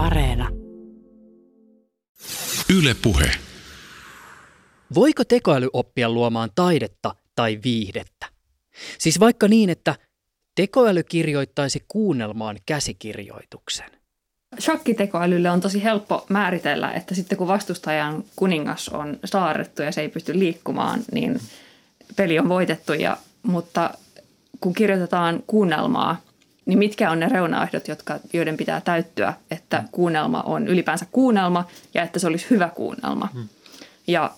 Areena. Yle Puhe. Voiko tekoäly oppia luomaan taidetta tai viihdettä? Siis vaikka niin, että tekoäly kirjoittaisi kuunnelmaan käsikirjoituksen. Shakkitekoälylle on tosi helppo määritellä, että sitten kun vastustajan kuningas on saarrettu ja se ei pysty liikkumaan, niin peli on voitettu. Ja, mutta kun kirjoitetaan kuunnelmaa, niin mitkä on ne reunaehdot, jotka, joiden pitää täyttyä, että kuunnelma on ylipäänsä kuunnelma ja että se olisi hyvä kuunnelma. Hmm. Ja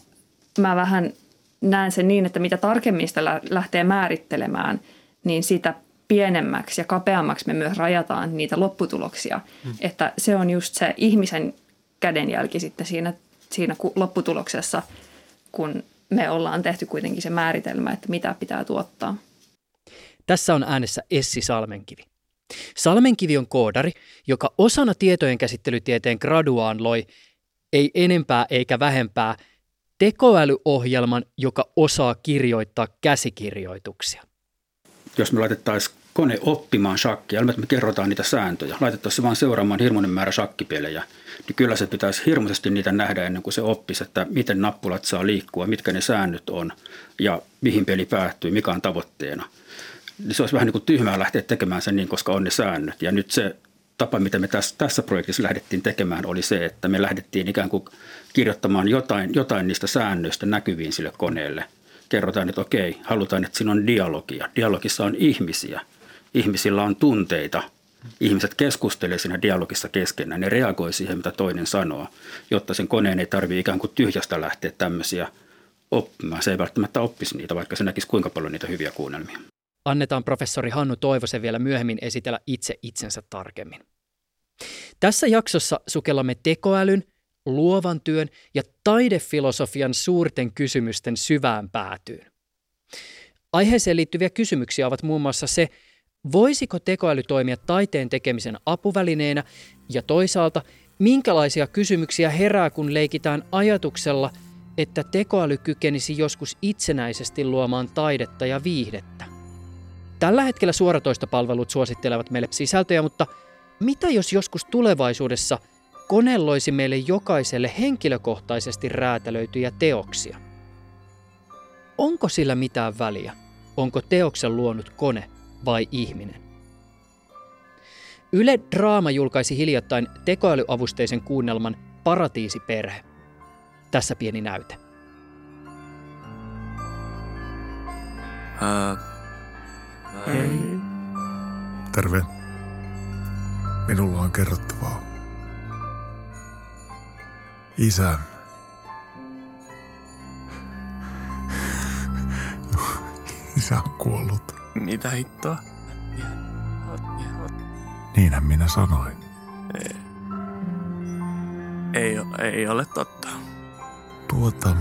mä vähän näen sen niin, että mitä tarkemmin sitä lähtee määrittelemään, niin sitä pienemmäksi ja kapeammaksi me myös rajataan niitä lopputuloksia. Hmm. Että se on just se ihmisen kädenjälki sitten siinä, siinä lopputuloksessa, kun me ollaan tehty kuitenkin se määritelmä, että mitä pitää tuottaa. Tässä on äänessä Essi Salmenkivi. Salmenkivi on koodari, joka osana tietojen käsittelytieteen graduaan loi ei enempää eikä vähempää tekoälyohjelman, joka osaa kirjoittaa käsikirjoituksia. Jos me laitettaisiin kone oppimaan shakkia, että me kerrotaan niitä sääntöjä, laitettaisiin se vaan seuraamaan hirmuinen määrä shakkipelejä, niin kyllä se pitäisi hirmuisesti niitä nähdä ennen kuin se oppisi, että miten nappulat saa liikkua, mitkä ne säännöt on ja mihin peli päättyy, mikä on tavoitteena – niin se olisi vähän niin kuin tyhmää lähteä tekemään sen niin, koska on ne säännöt. Ja nyt se tapa, mitä me tässä, tässä projektissa lähdettiin tekemään, oli se, että me lähdettiin ikään kuin kirjoittamaan jotain, jotain niistä säännöistä näkyviin sille koneelle. Kerrotaan, että okei, halutaan, että siinä on dialogia. Dialogissa on ihmisiä. Ihmisillä on tunteita. Ihmiset keskustelee siinä dialogissa keskenään. Ne reagoi siihen, mitä toinen sanoo, jotta sen koneen ei tarvitse ikään kuin tyhjästä lähteä tämmöisiä oppimaan. Se ei välttämättä oppisi niitä, vaikka se näkisi kuinka paljon niitä hyviä kuunnelmia annetaan professori Hannu Toivosen vielä myöhemmin esitellä itse itsensä tarkemmin. Tässä jaksossa sukellamme tekoälyn, luovan työn ja taidefilosofian suurten kysymysten syvään päätyyn. Aiheeseen liittyviä kysymyksiä ovat muun muassa se, voisiko tekoäly toimia taiteen tekemisen apuvälineenä ja toisaalta minkälaisia kysymyksiä herää, kun leikitään ajatuksella, että tekoäly kykenisi joskus itsenäisesti luomaan taidetta ja viihdettä. Tällä hetkellä suoratoistopalvelut suosittelevat meille sisältöjä, mutta mitä jos joskus tulevaisuudessa kone loisi meille jokaiselle henkilökohtaisesti räätälöityjä teoksia? Onko sillä mitään väliä? Onko teoksen luonut kone vai ihminen? Yle Draama julkaisi hiljattain tekoälyavusteisen kuunnelman Paratiisiperhe. Tässä pieni näyte. Uh, Hei. Terve. Minulla on kerrottavaa. Isä. Isä on kuollut. Mitä hittoa? Niinhän minä sanoin. Ei, ei, ei ole totta. Tuota,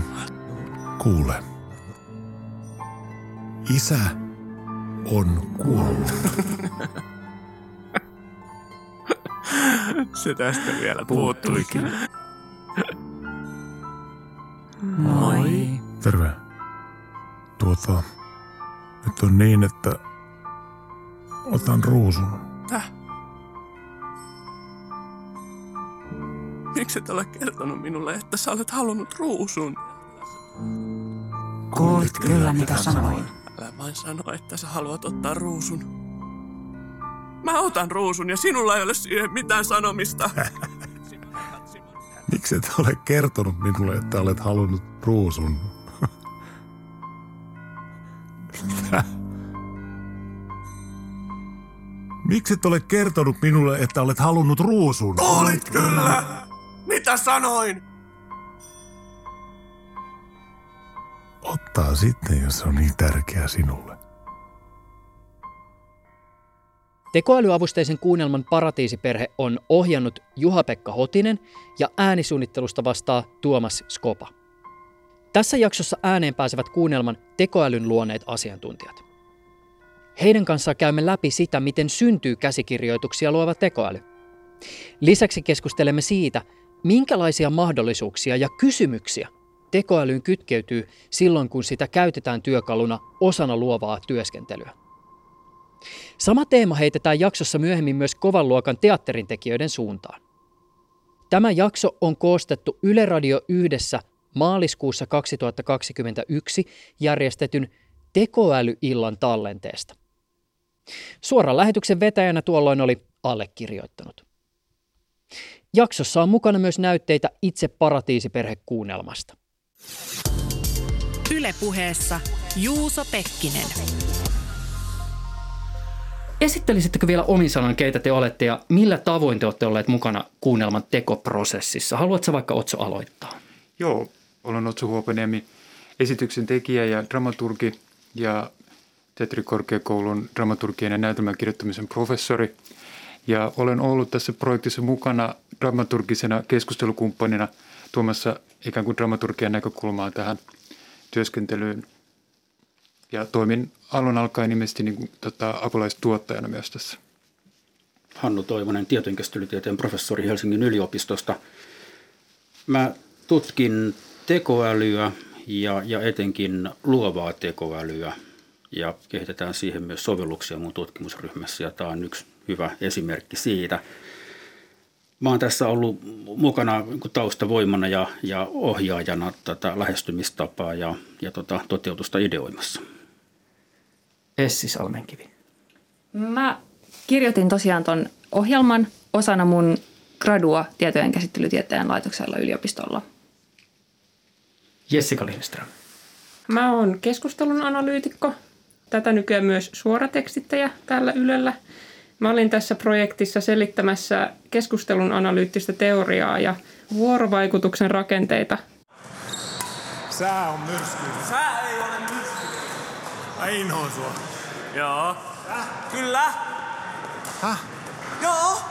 kuule. Isä on kuollut. Se tästä vielä puuttuikin. Moi. Terve. Tuota, nyt on niin, että otan ruusun. Täh? Miksi et ole kertonut minulle, että sä olet halunnut ruusun? Kuulit kyllä, mitä sanoin. Vain sano, että sä haluat ottaa ruusun. Mä otan ruusun ja sinulla ei ole siihen mitään sanomista. Miksi et ole kertonut minulle, että olet halunnut ruusun? Miksi et ole kertonut minulle, että olet halunnut ruusun? Olit kyllä! Mitä sanoin? Ottaa sitten, jos se on niin tärkeä sinulle. Tekoälyavusteisen kuunnelman Paratiisiperhe on ohjannut Juha-Pekka Hotinen ja äänisuunnittelusta vastaa Tuomas Skopa. Tässä jaksossa ääneen pääsevät kuunnelman tekoälyn luoneet asiantuntijat. Heidän kanssaan käymme läpi sitä, miten syntyy käsikirjoituksia luova tekoäly. Lisäksi keskustelemme siitä, minkälaisia mahdollisuuksia ja kysymyksiä tekoälyyn kytkeytyy silloin, kun sitä käytetään työkaluna osana luovaa työskentelyä. Sama teema heitetään jaksossa myöhemmin myös kovan luokan teatterin tekijöiden suuntaan. Tämä jakso on koostettu Yle Radio yhdessä maaliskuussa 2021 järjestetyn tekoälyillan tallenteesta. Suoran lähetyksen vetäjänä tuolloin oli allekirjoittanut. Jaksossa on mukana myös näytteitä itse paratiisiperhekuunnelmasta. Ylepuheessa Juuso Pekkinen. Esittelisittekö vielä omin sanan, keitä te olette ja millä tavoin te olette olleet mukana kuunnelman tekoprosessissa? Haluatko vaikka Otso aloittaa? Joo, olen Otso Huopeniemi, esityksen tekijä ja dramaturgi ja Teatterikorkeakoulun dramaturgian ja näytelmän kirjoittamisen professori. Ja olen ollut tässä projektissa mukana dramaturgisena keskustelukumppanina tuomassa ikään kuin dramaturgian näkökulmaa tähän työskentelyyn. Ja toimin alun alkaen nimesti niin tota, apulaistuottajana myös tässä. Hannu Toivonen, tietojenkäsittelytieteen professori Helsingin yliopistosta. Mä tutkin tekoälyä ja, ja etenkin luovaa tekoälyä ja kehitetään siihen myös sovelluksia mun tutkimusryhmässä ja tämä on yksi hyvä esimerkki siitä. Mä oon tässä ollut mukana taustavoimana ja, ja ohjaajana tätä lähestymistapaa ja, ja tota, toteutusta ideoimassa. Essi Salmenkivi. Mä kirjoitin tosiaan ton ohjelman osana mun gradua tietojen käsittelytieteen laitoksella yliopistolla. Jessica Lindström. Mä oon keskustelun analyytikko, tätä nykyään myös suoratekstittäjä täällä Ylellä. Mä olin tässä projektissa selittämässä keskustelun analyyttistä teoriaa ja vuorovaikutuksen rakenteita. Sää on myrskyinen. Sä ei ole myrsky. Mä inhoon sua. Joo. Kyllä. Häh? Joo.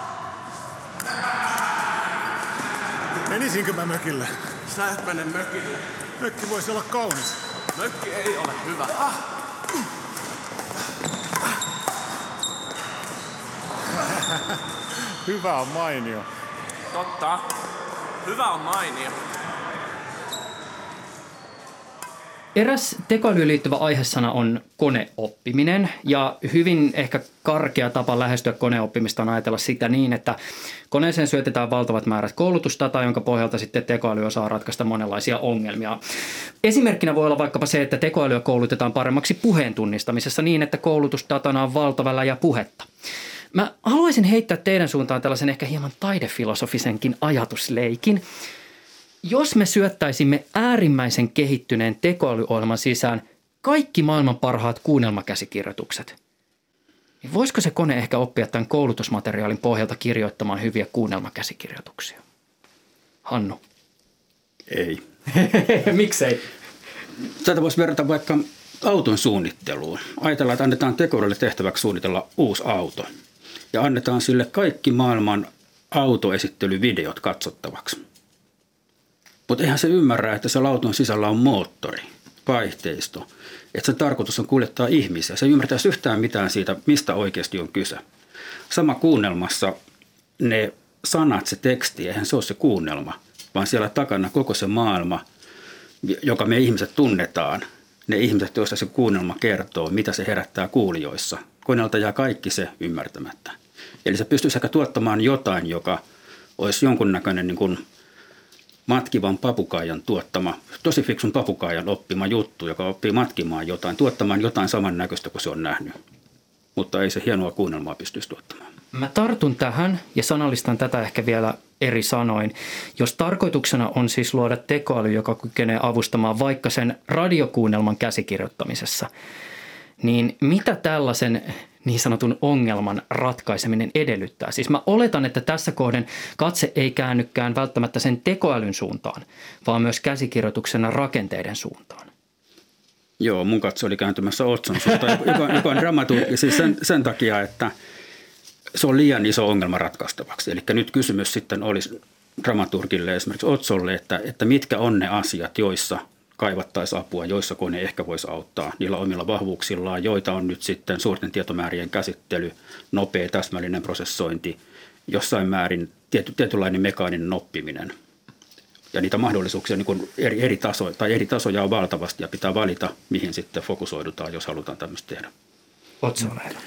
Menisinkö mä mökille? Sä et mene mökille. Mökki voisi olla kaunis. Mökki ei ole hyvä. Hyvä on mainio. Totta. Hyvä on mainio. Eräs tekoälyyn liittyvä aihesana on koneoppiminen ja hyvin ehkä karkea tapa lähestyä koneoppimista on ajatella sitä niin, että koneeseen syötetään valtavat määrät koulutusdataa, jonka pohjalta sitten tekoäly osaa ratkaista monenlaisia ongelmia. Esimerkkinä voi olla vaikkapa se, että tekoälyä koulutetaan paremmaksi puheen tunnistamisessa niin, että koulutusdatana on valtavalla ja puhetta. Mä haluaisin heittää teidän suuntaan tällaisen ehkä hieman taidefilosofisenkin ajatusleikin. Jos me syöttäisimme äärimmäisen kehittyneen tekoälyohjelman sisään kaikki maailman parhaat kuunnelmakäsikirjoitukset, niin voisiko se kone ehkä oppia tämän koulutusmateriaalin pohjalta kirjoittamaan hyviä kuunnelmakäsikirjoituksia? Hannu. Ei. Miksei? Tätä voisi verrata vaikka auton suunnitteluun. Ajatellaan, että annetaan tekoälylle tehtäväksi suunnitella uusi auto. Ja annetaan sille kaikki maailman autoesittelyvideot katsottavaksi. Mutta eihän se ymmärrä, että se auton sisällä on moottori, vaihteisto. Että sen tarkoitus on kuljettaa ihmisiä. Se ei ymmärtäisi yhtään mitään siitä, mistä oikeasti on kyse. Sama kuunnelmassa ne sanat, se teksti, eihän se ole se kuunnelma, vaan siellä takana koko se maailma, joka me ihmiset tunnetaan. Ne ihmiset, joista se kuunnelma kertoo, mitä se herättää kuulijoissa. Koneelta jää kaikki se ymmärtämättä. Eli se pystyisi ehkä tuottamaan jotain, joka olisi jonkunnäköinen niin kuin matkivan papukaajan tuottama, tosi fiksun papukaajan oppima juttu, joka oppii matkimaan jotain, tuottamaan jotain samannäköistä kuin se on nähnyt. Mutta ei se hienoa kuunnelmaa pystyisi tuottamaan. Mä tartun tähän ja sanallistan tätä ehkä vielä eri sanoin. Jos tarkoituksena on siis luoda tekoäly, joka kykenee avustamaan vaikka sen radiokuunnelman käsikirjoittamisessa, niin mitä tällaisen niin sanotun ongelman ratkaiseminen edellyttää. Siis mä oletan, että tässä kohden katse ei käännykään välttämättä sen tekoälyn suuntaan, vaan myös käsikirjoituksena rakenteiden suuntaan. Joo, mun katse oli kääntymässä Otson suuntaan, joka, joka on dramaturgi siis sen, sen takia, että se on liian iso ongelma ratkaistavaksi. Eli nyt kysymys sitten olisi dramaturgille esimerkiksi Otsolle, että, että mitkä on ne asiat, joissa – kaivattaisiin apua, joissa kone ehkä voisi auttaa niillä omilla vahvuuksillaan, joita on nyt sitten suurten tietomäärien käsittely, nopea täsmällinen prosessointi, jossain määrin tiety, tietynlainen mekaaninen oppiminen. Ja niitä mahdollisuuksia niin kuin eri, eri, taso, tai eri tasoja on valtavasti ja pitää valita, mihin sitten fokusoidutaan, jos halutaan tämmöistä tehdä. Otsoleena.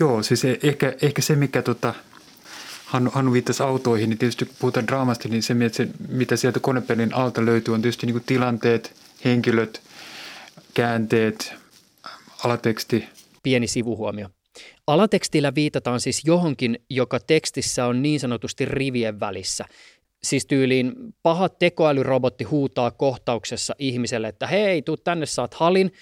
Joo, siis e- ehkä, ehkä se, mikä tota, Hannu, Hannu viittasi autoihin, niin tietysti kun puhutaan draamasta, niin se, mitä sieltä konepelin alta löytyy, on tietysti niin kuin tilanteet, henkilöt, käänteet, alateksti. Pieni sivuhuomio. Alatekstillä viitataan siis johonkin, joka tekstissä on niin sanotusti rivien välissä. Siis tyyliin paha tekoälyrobotti huutaa kohtauksessa ihmiselle, että hei, tuu tänne, saat halin,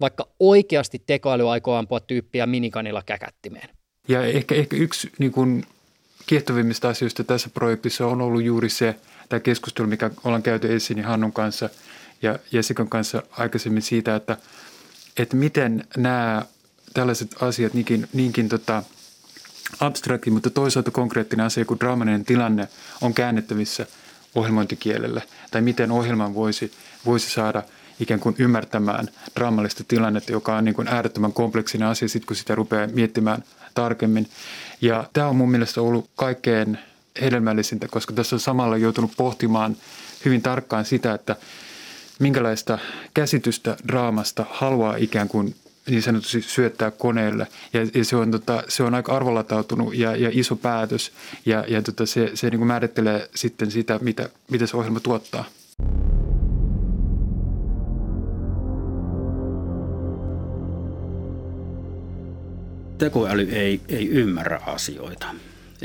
vaikka oikeasti tekoäly aikoo ampua tyyppiä minikanilla käkättimeen. Ja ehkä, ehkä yksi niin kuin, kiehtovimmista asioista tässä projektissa on ollut juuri se, tämä keskustelu, mikä ollaan käyty esiin Hannun kanssa ja Jessikan kanssa aikaisemmin siitä, että, että miten nämä tällaiset asiat niinkin, niinkin tota, abstrakti, mutta toisaalta konkreettinen asia kuin draaminen tilanne on käännettävissä ohjelmointikielelle. Tai miten ohjelman voisi, voisi saada ikään kuin ymmärtämään draamallista tilannetta, joka on niin kuin äärettömän kompleksinen asia sitten, kun sitä rupeaa miettimään tarkemmin. Ja tämä on mun mielestä ollut kaikkein hedelmällisintä, koska tässä on samalla joutunut pohtimaan hyvin tarkkaan sitä, että minkälaista käsitystä draamasta haluaa ikään kuin niin sanotusti syöttää koneelle. Ja, ja se, on, tota, se on aika arvolatautunut ja, ja iso päätös ja, ja tota, se, se niin kuin määrittelee sitten sitä, mitä, mitä se ohjelma tuottaa. Tekoäly ei, ei ymmärrä asioita.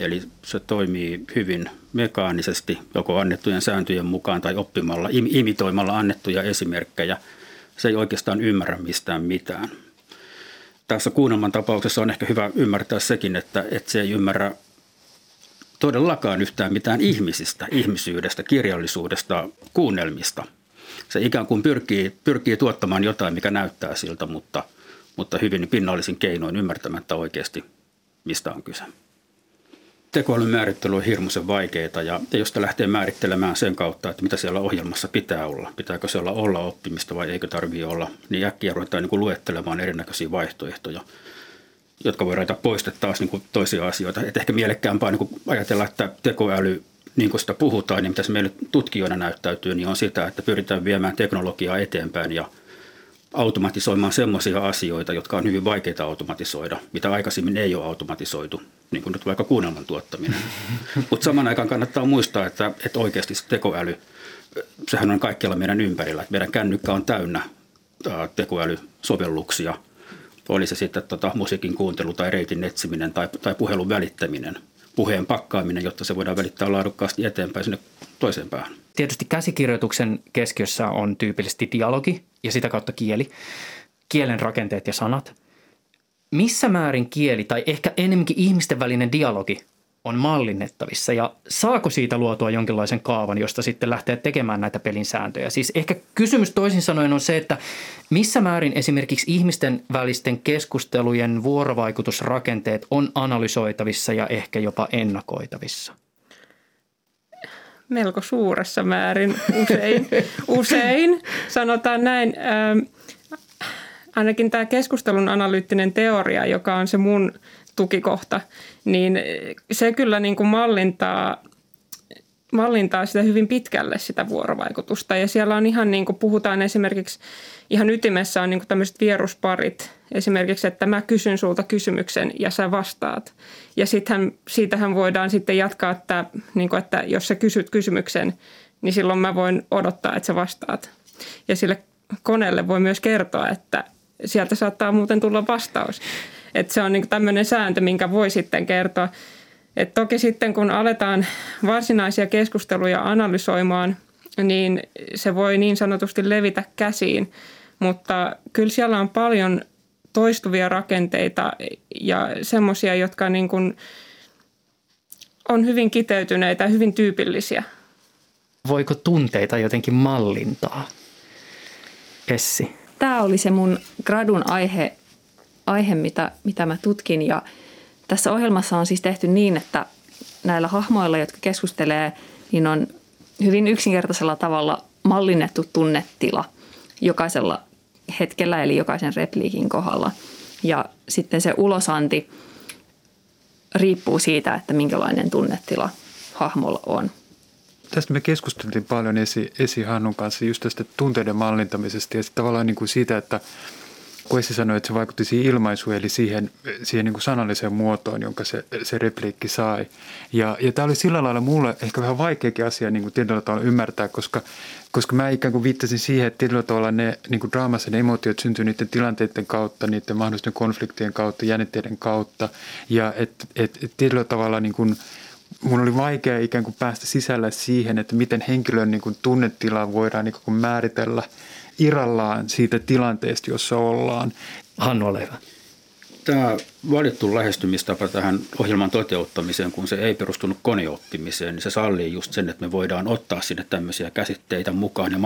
Eli se toimii hyvin mekaanisesti, joko annettujen sääntöjen mukaan tai oppimalla, imitoimalla annettuja esimerkkejä. Se ei oikeastaan ymmärrä mistään mitään tässä kuunnelman tapauksessa on ehkä hyvä ymmärtää sekin, että, että se ei ymmärrä todellakaan yhtään mitään ihmisistä, ihmisyydestä, kirjallisuudesta, kuunnelmista. Se ikään kuin pyrkii, pyrkii tuottamaan jotain, mikä näyttää siltä, mutta, mutta hyvin pinnallisin keinoin ymmärtämättä oikeasti, mistä on kyse tekoälyn määrittely on hirmuisen vaikeaa ja jos sitä lähtee määrittelemään sen kautta, että mitä siellä ohjelmassa pitää olla, pitääkö siellä olla oppimista vai eikö tarvitse olla, niin äkkiä ruvetaan niin kuin luettelemaan erinäköisiä vaihtoehtoja, jotka voi rajata poistaa taas niin kuin toisia asioita. Et ehkä mielekkäämpää niin kuin ajatella, että tekoäly, niin kuin sitä puhutaan, niin mitä se meille tutkijoina näyttäytyy, niin on sitä, että pyritään viemään teknologiaa eteenpäin ja – automatisoimaan sellaisia asioita, jotka on hyvin vaikeita automatisoida, mitä aikaisemmin ei ole automatisoitu, niin kuin nyt vaikka kuunnelman tuottaminen. Mutta saman aikaan kannattaa muistaa, että, että oikeasti se tekoäly, sehän on kaikkialla meidän ympärillä. Meidän kännykkä on täynnä tekoälysovelluksia, oli se sitten tota, musiikin kuuntelu tai reitin etsiminen tai, tai puhelun välittäminen, puheen pakkaaminen, jotta se voidaan välittää laadukkaasti eteenpäin sinne toiseen päähän. Tietysti käsikirjoituksen keskiössä on tyypillisesti dialogi ja sitä kautta kieli, kielen rakenteet ja sanat. Missä määrin kieli tai ehkä enemmänkin ihmisten välinen dialogi on mallinnettavissa ja saako siitä luotua jonkinlaisen kaavan, josta sitten lähtee tekemään näitä pelin sääntöjä? Siis ehkä kysymys toisin sanoen on se, että missä määrin esimerkiksi ihmisten välisten keskustelujen vuorovaikutusrakenteet on analysoitavissa ja ehkä jopa ennakoitavissa? melko suuressa määrin usein. usein sanotaan näin. Ähm, ainakin tämä keskustelun analyyttinen teoria, joka on se mun tukikohta, niin se kyllä niin kuin mallintaa, mallintaa sitä hyvin pitkälle sitä vuorovaikutusta. Ja siellä on ihan niin kuin puhutaan esimerkiksi, ihan ytimessä on niin kuin tämmöiset vierusparit. Esimerkiksi, että mä kysyn sulta kysymyksen ja sä vastaat. Ja sittenhän, siitähän voidaan sitten jatkaa, että, niin kuin, että jos sä kysyt kysymyksen, niin silloin mä voin odottaa, että sä vastaat. Ja sille koneelle voi myös kertoa, että sieltä saattaa muuten tulla vastaus. Että se on niin tämmöinen sääntö, minkä voi sitten kertoa. Et toki sitten kun aletaan varsinaisia keskusteluja analysoimaan, niin se voi niin sanotusti levitä käsiin. Mutta kyllä siellä on paljon toistuvia rakenteita ja semmoisia, jotka niin kuin on hyvin kiteytyneitä ja hyvin tyypillisiä. Voiko tunteita jotenkin mallintaa? Essi. Tämä oli se mun gradun aihe, aihe mitä, mitä mä tutkin ja tässä ohjelmassa on siis tehty niin, että näillä hahmoilla, jotka keskustelee, niin on hyvin yksinkertaisella tavalla mallinnettu tunnetila jokaisella hetkellä, eli jokaisen repliikin kohdalla. Ja sitten se ulosanti riippuu siitä, että minkälainen tunnetila hahmolla on. Tästä me keskusteltiin paljon esi, esi Hannun kanssa just tästä tunteiden mallintamisesta ja tavallaan niin kuin siitä, että Koessi sanoi, että se vaikutti siihen ilmaisuun, eli siihen, siihen niin kuin sanalliseen muotoon, jonka se, se repliikki sai. Ja, ja tämä oli sillä lailla mulle ehkä vähän vaikeakin asia niin kuin tietyllä tavalla ymmärtää, koska, koska mä ikään kuin viittasin siihen, että tietyllä tavalla ne niin kuin draamassa ne emotiot syntyy niiden tilanteiden kautta, niiden mahdollisten konfliktien kautta, jännitteiden kautta. Ja että et, et tietyllä tavalla niin kuin, mun oli vaikea ikään kuin päästä sisällä siihen, että miten henkilön niin kuin tunnetila voidaan niin kuin määritellä – irrallaan siitä tilanteesta, jossa ollaan. Hannu, ole hyvä. Tämä valittu lähestymistapa tähän ohjelman toteuttamiseen, kun se ei perustunut koneoppimiseen, niin se sallii just sen, että me voidaan ottaa sinne tämmöisiä käsitteitä mukaan ja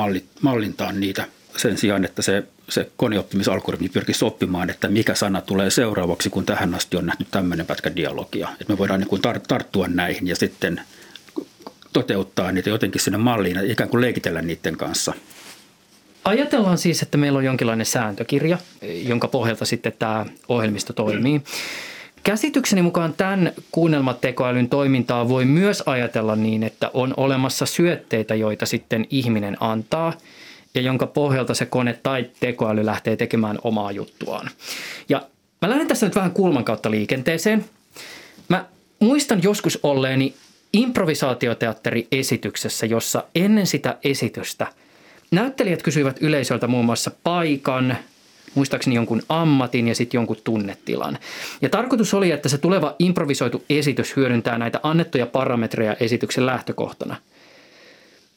mallintaa niitä sen sijaan, että se, se koneoppimisalgoritmi pyrkisi oppimaan, että mikä sana tulee seuraavaksi, kun tähän asti on nähty tämmöinen pätkä dialogia. Että me voidaan niin kuin tar- tarttua näihin ja sitten toteuttaa niitä jotenkin sinne malliin ja ikään kuin leikitellä niiden kanssa – Ajatellaan siis, että meillä on jonkinlainen sääntökirja, jonka pohjalta sitten tämä ohjelmisto toimii. Käsitykseni mukaan tämän kuunnelmatekoälyn toimintaa voi myös ajatella niin, että on olemassa syötteitä, joita sitten ihminen antaa ja jonka pohjalta se kone tai tekoäly lähtee tekemään omaa juttuaan. Ja mä lähden tässä nyt vähän kulman kautta liikenteeseen. Mä muistan joskus olleeni improvisaatioteatteri-esityksessä, jossa ennen sitä esitystä – Näyttelijät kysyivät yleisöltä muun muassa paikan, muistaakseni jonkun ammatin ja sitten jonkun tunnetilan. Ja tarkoitus oli, että se tuleva improvisoitu esitys hyödyntää näitä annettuja parametreja esityksen lähtökohtana.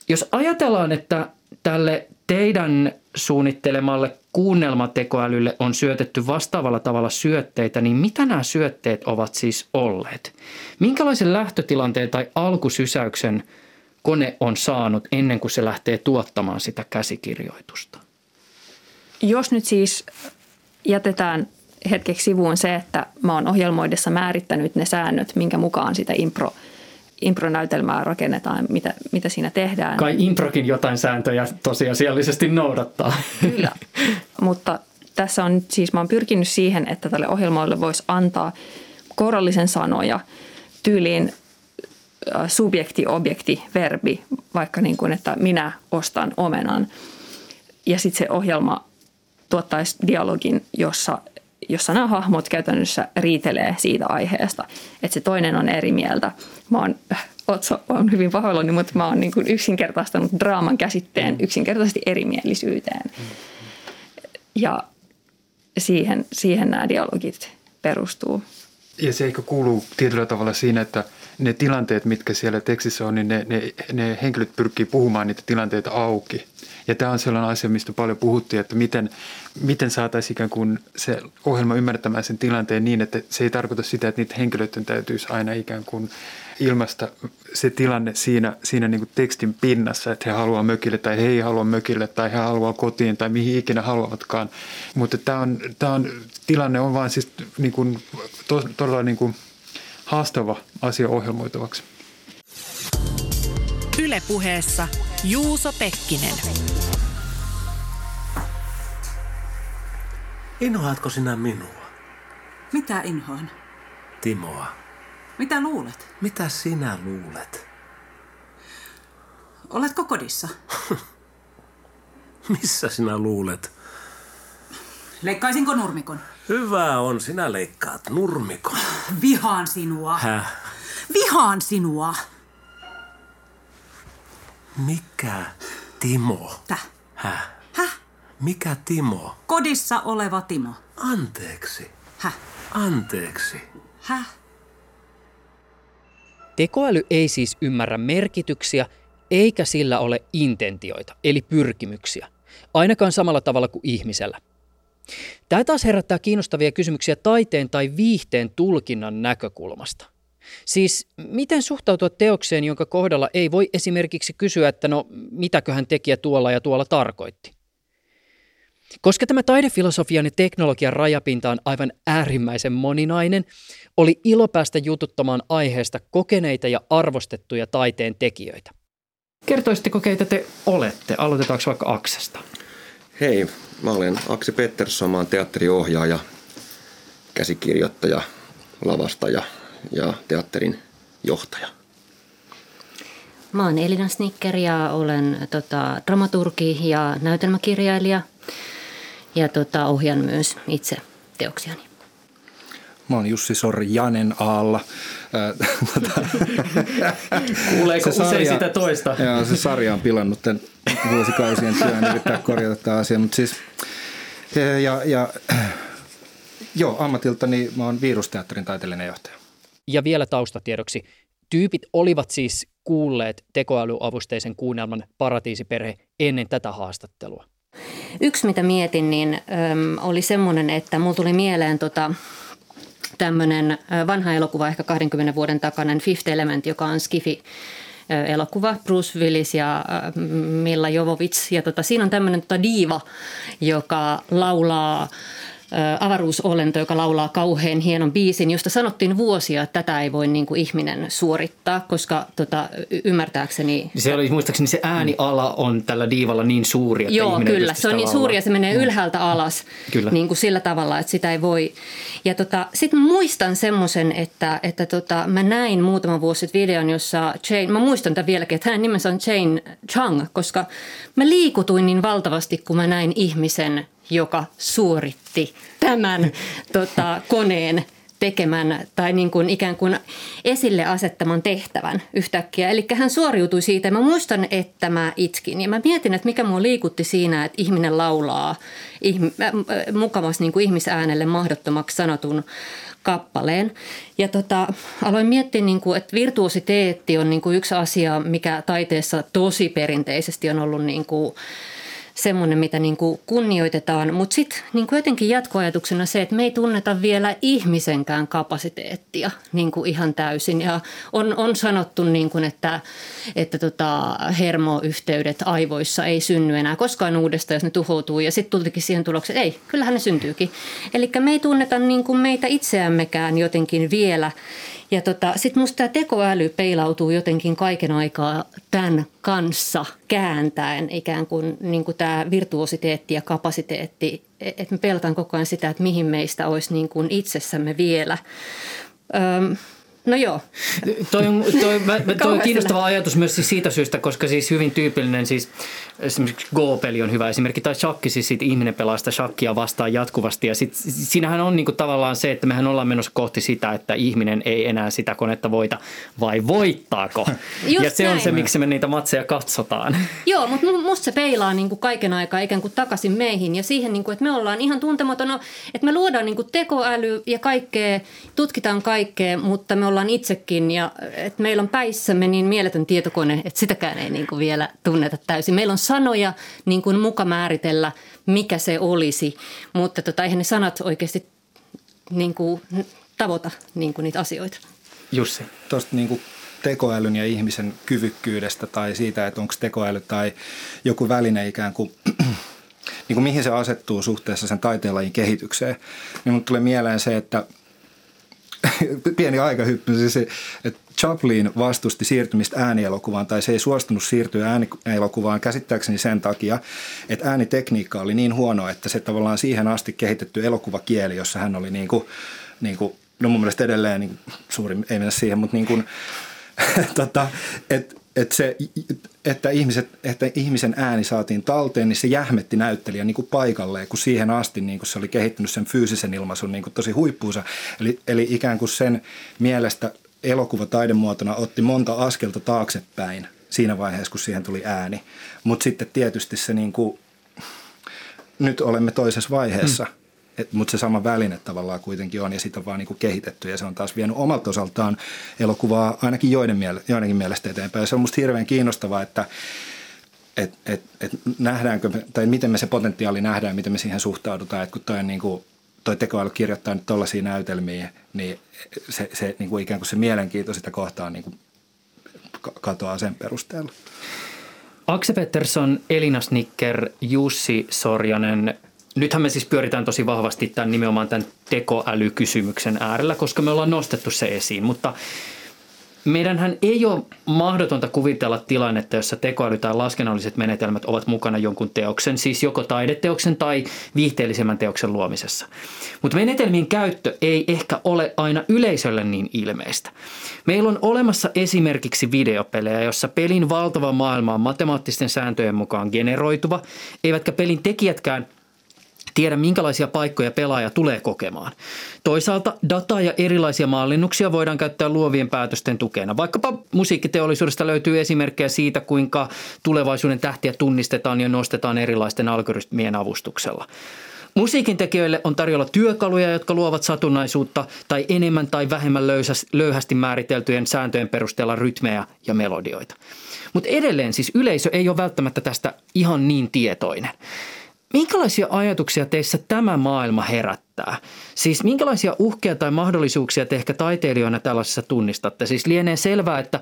Jos ajatellaan, että tälle teidän suunnittelemalle kuunnelmatekoälylle on syötetty vastaavalla tavalla syötteitä, niin mitä nämä syötteet ovat siis olleet? Minkälaisen lähtötilanteen tai alkusysäyksen – kone on saanut ennen kuin se lähtee tuottamaan sitä käsikirjoitusta? Jos nyt siis jätetään hetkeksi sivuun se, että mä oon ohjelmoidessa määrittänyt ne säännöt, minkä mukaan sitä impro, impronäytelmää rakennetaan, mitä, mitä siinä tehdään. Kai improkin jotain sääntöjä tosiasiallisesti noudattaa. Kyllä, mutta tässä on siis, mä oon pyrkinyt siihen, että tälle ohjelmoille voisi antaa korallisen sanoja tyyliin subjekti, objekti, verbi, vaikka niin kuin, että minä ostan omenan. Ja sitten se ohjelma tuottaisi dialogin, jossa, jossa nämä hahmot käytännössä riitelee siitä aiheesta. Että se toinen on eri mieltä. Mä oon, Otso on hyvin pahoillani, mutta mä oon niin kuin yksinkertaistanut draaman käsitteen yksinkertaisesti erimielisyyteen. Ja siihen, siihen nämä dialogit perustuu. Ja se ehkä kuuluu tietyllä tavalla siinä, että ne tilanteet, mitkä siellä tekstissä on, niin ne, ne, ne henkilöt pyrkii puhumaan niitä tilanteita auki. Ja tämä on sellainen asia, mistä paljon puhuttiin, että miten, miten saataisiin ikään kuin se ohjelma ymmärtämään sen tilanteen niin, että se ei tarkoita sitä, että niitä henkilöiden täytyisi aina ikään kuin ilmaista se tilanne siinä, siinä niin kuin tekstin pinnassa, että he haluaa mökille tai he ei halua mökille tai he haluaa kotiin tai mihin ikinä haluavatkaan. Mutta tämä on, tämä on, tilanne on vaan siis niin kuin, to, todella niin kuin haastava asia ohjelmoitavaksi. Ylepuheessa Juuso Pekkinen. Inhoatko sinä minua? Mitä inhoan? Timoa. Mitä luulet? Mitä sinä luulet? Oletko kodissa? Missä sinä luulet? Leikkaisinko nurmikon? Hyvä on, sinä leikkaat nurmikon. Vihaan sinua. Häh? Vihaan sinua. Mikä Timo? Täh? Häh? Häh? Mikä Timo? Kodissa oleva Timo. Anteeksi. Häh? Anteeksi. Häh? Tekoäly ei siis ymmärrä merkityksiä, eikä sillä ole intentioita, eli pyrkimyksiä. Ainakaan samalla tavalla kuin ihmisellä. Tämä taas herättää kiinnostavia kysymyksiä taiteen tai viihteen tulkinnan näkökulmasta. Siis miten suhtautua teokseen, jonka kohdalla ei voi esimerkiksi kysyä, että no mitäköhän tekijä tuolla ja tuolla tarkoitti? Koska tämä taidefilosofian ja teknologian rajapinta on aivan äärimmäisen moninainen, oli ilo päästä jututtamaan aiheesta kokeneita ja arvostettuja taiteen tekijöitä. Kertoisitteko, keitä te olette? Aloitetaanko vaikka Aksesta? Hei, mä olen Aksi Pettersson, mä olen teatteriohjaaja, käsikirjoittaja, lavastaja ja teatterin johtaja. Mä oon Elina Snicker ja olen tota, dramaturgi ja näytelmäkirjailija. Ja tota, ohjaan myös itse teoksiani. Mä oon Jussi Sorjanen Aalla. Kuuleeko se usein sitä toista? Joo, se sarja on pilannut tämän vuosikausien työn yrittää korjata tämä asia. Mutta siis, ja, ja, joo, ammatiltani mä oon virusteatterin taiteellinen johtaja. Ja vielä taustatiedoksi. Tyypit olivat siis kuulleet tekoälyavusteisen kuunnelman Paratiisiperhe ennen tätä haastattelua. Yksi, mitä mietin, niin oli semmoinen, että mulla tuli mieleen tota, tämmöinen vanha elokuva, ehkä 20 vuoden takainen Fifth Element, joka on Skifi elokuva, Bruce Willis ja Milla Jovovits. Ja tota, siinä on tämmöinen tota diiva, joka laulaa avaruusolento, joka laulaa kauhean hienon biisin, josta sanottiin vuosia, että tätä ei voi niin kuin ihminen suorittaa, koska tota, ymmärtääkseni... Se oli muistaakseni se ääniala on tällä diivalla niin suuri, että Joo, kyllä. Se on niin suuri ja se menee ylhäältä alas kyllä. Niin kuin sillä tavalla, että sitä ei voi. Ja tota, sitten muistan semmoisen, että, että tota, mä näin muutama vuosi sitten videon, jossa Jane, mä muistan tämän vieläkin, että hänen nimensä on Jane Chang, koska mä liikutuin niin valtavasti, kun mä näin ihmisen joka suoritti tämän tota, koneen tekemän tai niin kuin ikään kuin esille asettaman tehtävän yhtäkkiä. Eli hän suoriutui siitä. Mä muistan, että mä itkin ja mä mietin, että mikä mua liikutti siinä, että ihminen laulaa äh, mukavasti niin kuin ihmisäänelle mahdottomaksi sanotun kappaleen. Ja tota, aloin miettiä, niin kuin, että virtuositeetti on niin kuin yksi asia, mikä taiteessa tosi perinteisesti on ollut niin kuin semmoinen, mitä niin kuin kunnioitetaan. Mutta sitten niin jotenkin jatkoajatuksena se, että me ei tunneta vielä ihmisenkään kapasiteettia niin kuin ihan täysin. Ja on, on sanottu, niin kuin, että, että tota, hermoyhteydet aivoissa ei synny enää koskaan uudestaan, jos ne tuhoutuu. Ja sitten tultikin siihen tulokseen, että ei, kyllähän ne syntyykin. Eli me ei tunneta niin kuin meitä itseämmekään jotenkin vielä. Ja tota, sitten musta tämä tekoäly peilautuu jotenkin kaiken aikaa tämän kanssa kääntäen ikään kuin, niin kuin tämä virtuositeetti ja kapasiteetti. Että me pelataan koko ajan sitä, että mihin meistä olisi niin kuin itsessämme vielä. Öm, No joo. Toi on, toi, mä, toi on kiinnostava ajatus myös siis siitä syystä, koska siis hyvin tyypillinen siis esimerkiksi Go-peli on hyvä esimerkki, tai shakki, siis sit ihminen pelaa sitä shakkia vastaan jatkuvasti. Ja sit, siinähän on niinku tavallaan se, että mehän ollaan menossa kohti sitä, että ihminen ei enää sitä konetta voita, vai voittaako? Just ja se näin. on se, miksi me niitä matseja katsotaan. Joo, mutta musta se peilaa niinku kaiken aikaa ikään kuin takaisin meihin ja siihen, niinku, että me ollaan ihan tuntematon, no, että me luodaan niinku tekoäly ja kaikkea, tutkitaan kaikkea, mutta me ollaan itsekin ja että meillä on päissämme niin mieletön tietokone, että sitäkään ei niinku vielä tunneta täysin. Meillä on sanoja niin kuin muka määritellä, mikä se olisi, mutta tota, eihän ne sanat oikeasti niin kuin, tavoita niin kuin niitä asioita. Jussi. Tuosta niin kuin tekoälyn ja ihmisen kyvykkyydestä tai siitä, että onko tekoäly tai joku väline ikään kuin, niin kuin mihin se asettuu suhteessa sen taiteenlajin kehitykseen, niin tulee mieleen se, että pieni aikahyppy, siis että Chaplin vastusti siirtymistä äänielokuvaan tai se ei suostunut siirtyä äänielokuvaan käsittääkseni sen takia, että äänitekniikka oli niin huono, että se tavallaan siihen asti kehitetty elokuvakieli, jossa hän oli niin kuin, niin kuin no mun mielestä edelleen niin suuri, ei mennä siihen, mutta niin kuin, tota, että että, se, että, ihmiset, että ihmisen ääni saatiin talteen, niin se jähmetti näyttelijän niin kuin paikalleen, kun siihen asti niin kuin se oli kehittynyt sen fyysisen ilmaisun niin kuin tosi huippuunsa. Eli, eli ikään kuin sen mielestä elokuva taidemuotona otti monta askelta taaksepäin siinä vaiheessa, kun siihen tuli ääni. Mutta sitten tietysti se niin kuin, nyt olemme toisessa vaiheessa, mm. Mutta se sama väline tavallaan kuitenkin on ja sitä on vaan niin kuin kehitetty ja se on taas vienyt omalta osaltaan elokuvaa ainakin joiden miele, joidenkin mielestä eteenpäin. Ja se on musta hirveän kiinnostavaa, että et, et, et nähdäänkö, tai miten me se potentiaali nähdään, miten me siihen suhtaudutaan, että kun toi niin kuin toi tekoäly kirjoittaa nyt tollaisia näytelmiä, niin se, se niin kuin ikään kuin se mielenkiinto sitä kohtaan niin kuin katoaa sen perusteella. Akse Pettersson, Elina Snicker, Jussi Sorjanen. Nythän me siis pyöritään tosi vahvasti tämän nimenomaan tämän tekoälykysymyksen äärellä, koska me ollaan nostettu se esiin. Mutta Meidänhän ei ole mahdotonta kuvitella tilannetta, jossa tekoäly tai laskennalliset menetelmät ovat mukana jonkun teoksen, siis joko taideteoksen tai viihteellisemmän teoksen luomisessa. Mutta menetelmien käyttö ei ehkä ole aina yleisölle niin ilmeistä. Meillä on olemassa esimerkiksi videopelejä, jossa pelin valtava maailma on matemaattisten sääntöjen mukaan generoituva, eivätkä pelin tekijätkään tiedä, minkälaisia paikkoja pelaaja tulee kokemaan. Toisaalta dataa ja erilaisia mallinnuksia voidaan käyttää luovien päätösten tukena. Vaikkapa musiikkiteollisuudesta löytyy esimerkkejä siitä, kuinka tulevaisuuden tähtiä tunnistetaan ja nostetaan erilaisten algoritmien avustuksella. Musiikin tekijöille on tarjolla työkaluja, jotka luovat satunnaisuutta tai enemmän tai vähemmän löyhästi määriteltyjen sääntöjen perusteella rytmejä ja melodioita. Mutta edelleen siis yleisö ei ole välttämättä tästä ihan niin tietoinen. Minkälaisia ajatuksia teissä tämä maailma herättää? Siis minkälaisia uhkia tai mahdollisuuksia te ehkä taiteilijoina tällaisessa tunnistatte? Siis lienee selvää, että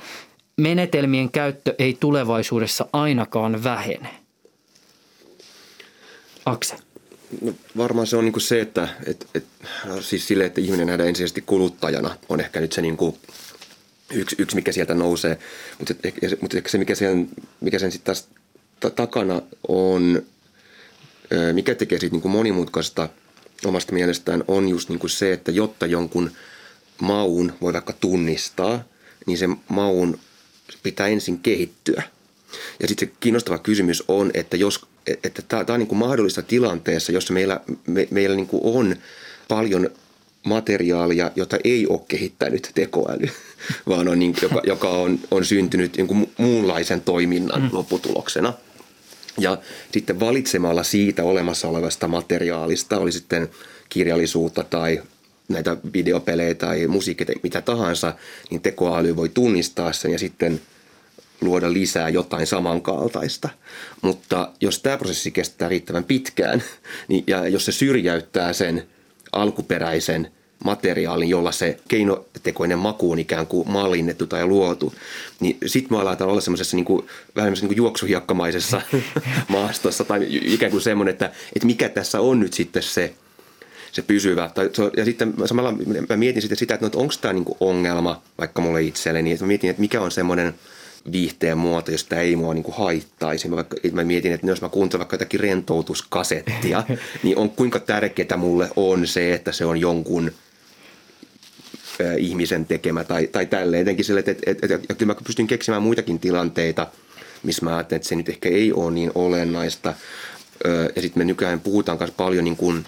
menetelmien käyttö ei tulevaisuudessa ainakaan vähene. Akse. No, varmaan se on niin se, että et, et, siis sille, että ihminen nähdään ensisijaisesti kuluttajana, on ehkä nyt se niin kuin yksi, yksi, mikä sieltä nousee. Mutta, mutta se, mikä sen, mikä sen sitten taas takana on, mikä tekee siitä niin kuin monimutkaista omasta mielestään, on just niin kuin se, että jotta jonkun maun voi vaikka tunnistaa, niin se maun pitää ensin kehittyä. Ja sitten se kiinnostava kysymys on, että jos että tämä on niin kuin mahdollista tilanteessa, jossa meillä, me, meillä niin kuin on paljon materiaalia, jota ei ole kehittänyt tekoäly, vaan on niin, joka, joka on, on syntynyt niin kuin muunlaisen toiminnan mm. lopputuloksena. Ja sitten valitsemalla siitä olemassa olevasta materiaalista, oli sitten kirjallisuutta tai näitä videopelejä tai musiikkia, mitä tahansa, niin tekoäly voi tunnistaa sen ja sitten – luoda lisää jotain samankaltaista. Mutta jos tämä prosessi kestää riittävän pitkään niin, ja jos se syrjäyttää sen alkuperäisen materiaalin, jolla se keinotekoinen maku on ikään kuin mallinnettu tai luotu, niin sitten me aletaan olla semmoisessa niin kuin, vähän niin kuin juoksuhiakkamaisessa maastossa tai ikään kuin semmoinen, että, että mikä tässä on nyt sitten se, se pysyvä. Ja sitten samalla mä mietin sitten sitä, että no, onko tämä niin ongelma vaikka mulle itselleni, että mä mietin, että mikä on semmoinen – viihteen muoto, jos tämä ei mua niin kuin haittaisi. Mä, vaikka, mä mietin, että jos mä kuuntelen vaikka jotakin rentoutuskasettia, niin on kuinka tärkeää mulle on se, että se on jonkun ihmisen tekemä tai, tai tälle. Etenkin sille, että, että, että, että, että mä pystyn keksimään muitakin tilanteita, missä mä ajattelen, että se nyt ehkä ei ole niin olennaista. Ja sitten me nykyään puhutaan myös paljon niin kuin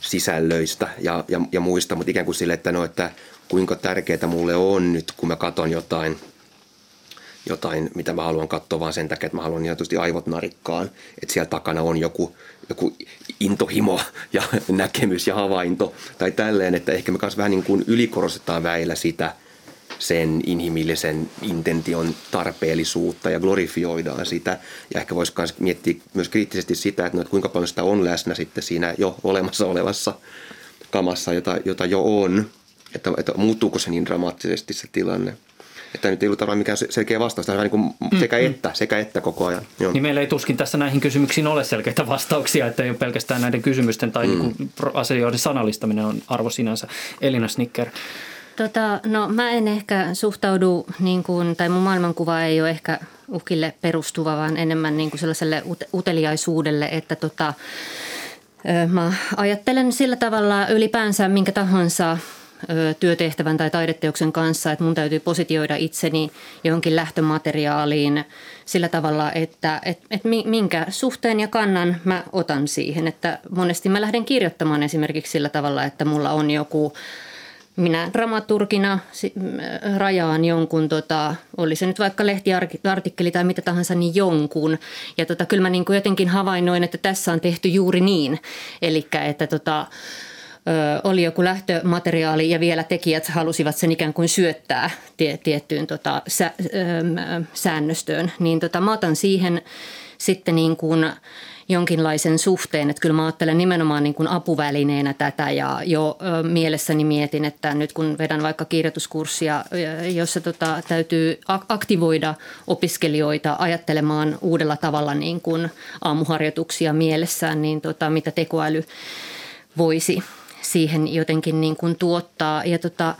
sisällöistä ja, ja, ja muista, mutta ikään kuin sille, että, no, että kuinka tärkeää mulle on nyt, kun mä katson jotain – jotain, mitä mä haluan katsoa vaan sen takia, että mä haluan niin tietysti aivot narikkaan. Että siellä takana on joku, joku intohimo ja näkemys ja havainto tai tälleen, että ehkä me kanssa vähän niin kuin ylikorostetaan väillä sitä sen inhimillisen intention tarpeellisuutta ja glorifioidaan sitä. Ja ehkä voisi myös miettiä myös kriittisesti sitä, että, no, että kuinka paljon sitä on läsnä sitten siinä jo olemassa olevassa kamassa, jota, jota jo on. Että, että muuttuuko se niin dramaattisesti se tilanne. Että nyt ei ollut mikään selkeä vastaus, tämä on niin kuin sekä mm, että, sekä että koko ajan. Joo. Niin meillä ei tuskin tässä näihin kysymyksiin ole selkeitä vastauksia, että ei ole pelkästään näiden kysymysten tai mm. niin kuin asioiden sanallistaminen on arvo sinänsä. Elina Snicker. Tota, no mä en ehkä suhtaudu, niin kuin, tai mun maailmankuva ei ole ehkä uhkille perustuva, vaan enemmän niin kuin sellaiselle uteliaisuudelle, että tota, Mä ajattelen sillä tavalla ylipäänsä minkä tahansa työtehtävän tai taideteoksen kanssa, että mun täytyy positioida itseni johonkin lähtömateriaaliin sillä tavalla, että et, et minkä suhteen ja kannan mä otan siihen. Että monesti mä lähden kirjoittamaan esimerkiksi sillä tavalla, että mulla on joku minä dramaturgina rajaan jonkun, tota, oli se nyt vaikka lehtiartikkeli tai mitä tahansa, niin jonkun. Ja tota, kyllä mä niin kuin jotenkin havainnoin, että tässä on tehty juuri niin. Eli että tota, oli joku lähtömateriaali ja vielä tekijät halusivat sen ikään kuin syöttää tie, tiettyyn tota, sä, ö, säännöstöön, niin tota, mä otan siihen sitten niin kuin jonkinlaisen suhteen. Että kyllä mä ajattelen nimenomaan niin kuin apuvälineenä tätä ja jo ö, mielessäni mietin, että nyt kun vedän vaikka kirjoituskurssia, jossa tota, täytyy aktivoida opiskelijoita ajattelemaan uudella tavalla niin kuin aamuharjoituksia mielessään, niin tota, mitä tekoäly voisi siihen jotenkin niin kuin tuottaa. Ja tota,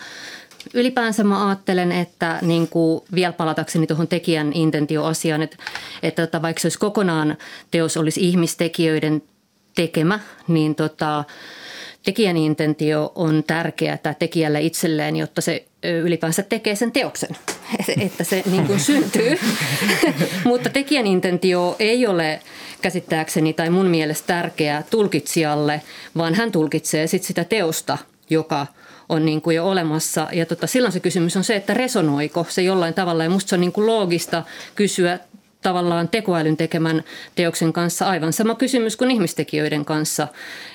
ylipäänsä mä ajattelen, että niin kuin vielä palatakseni tuohon tekijän intentioasiaan, että, että tota, vaikka se olisi kokonaan teos olisi ihmistekijöiden tekemä, niin tota, tekijän intentio on tärkeää tekijälle itselleen, jotta se ylipäänsä tekee sen teoksen, että se niin kuin syntyy. Mutta tekijän intentio ei ole käsittääkseni tai mun mielestä tärkeä tulkitsijalle, vaan hän tulkitsee sit sitä teosta, joka on niin kuin jo olemassa. Ja tota, silloin se kysymys on se, että resonoiko se jollain tavalla. Ja musta se on niin kuin loogista kysyä tavallaan tekoälyn tekemän teoksen kanssa aivan sama kysymys kuin ihmistekijöiden kanssa,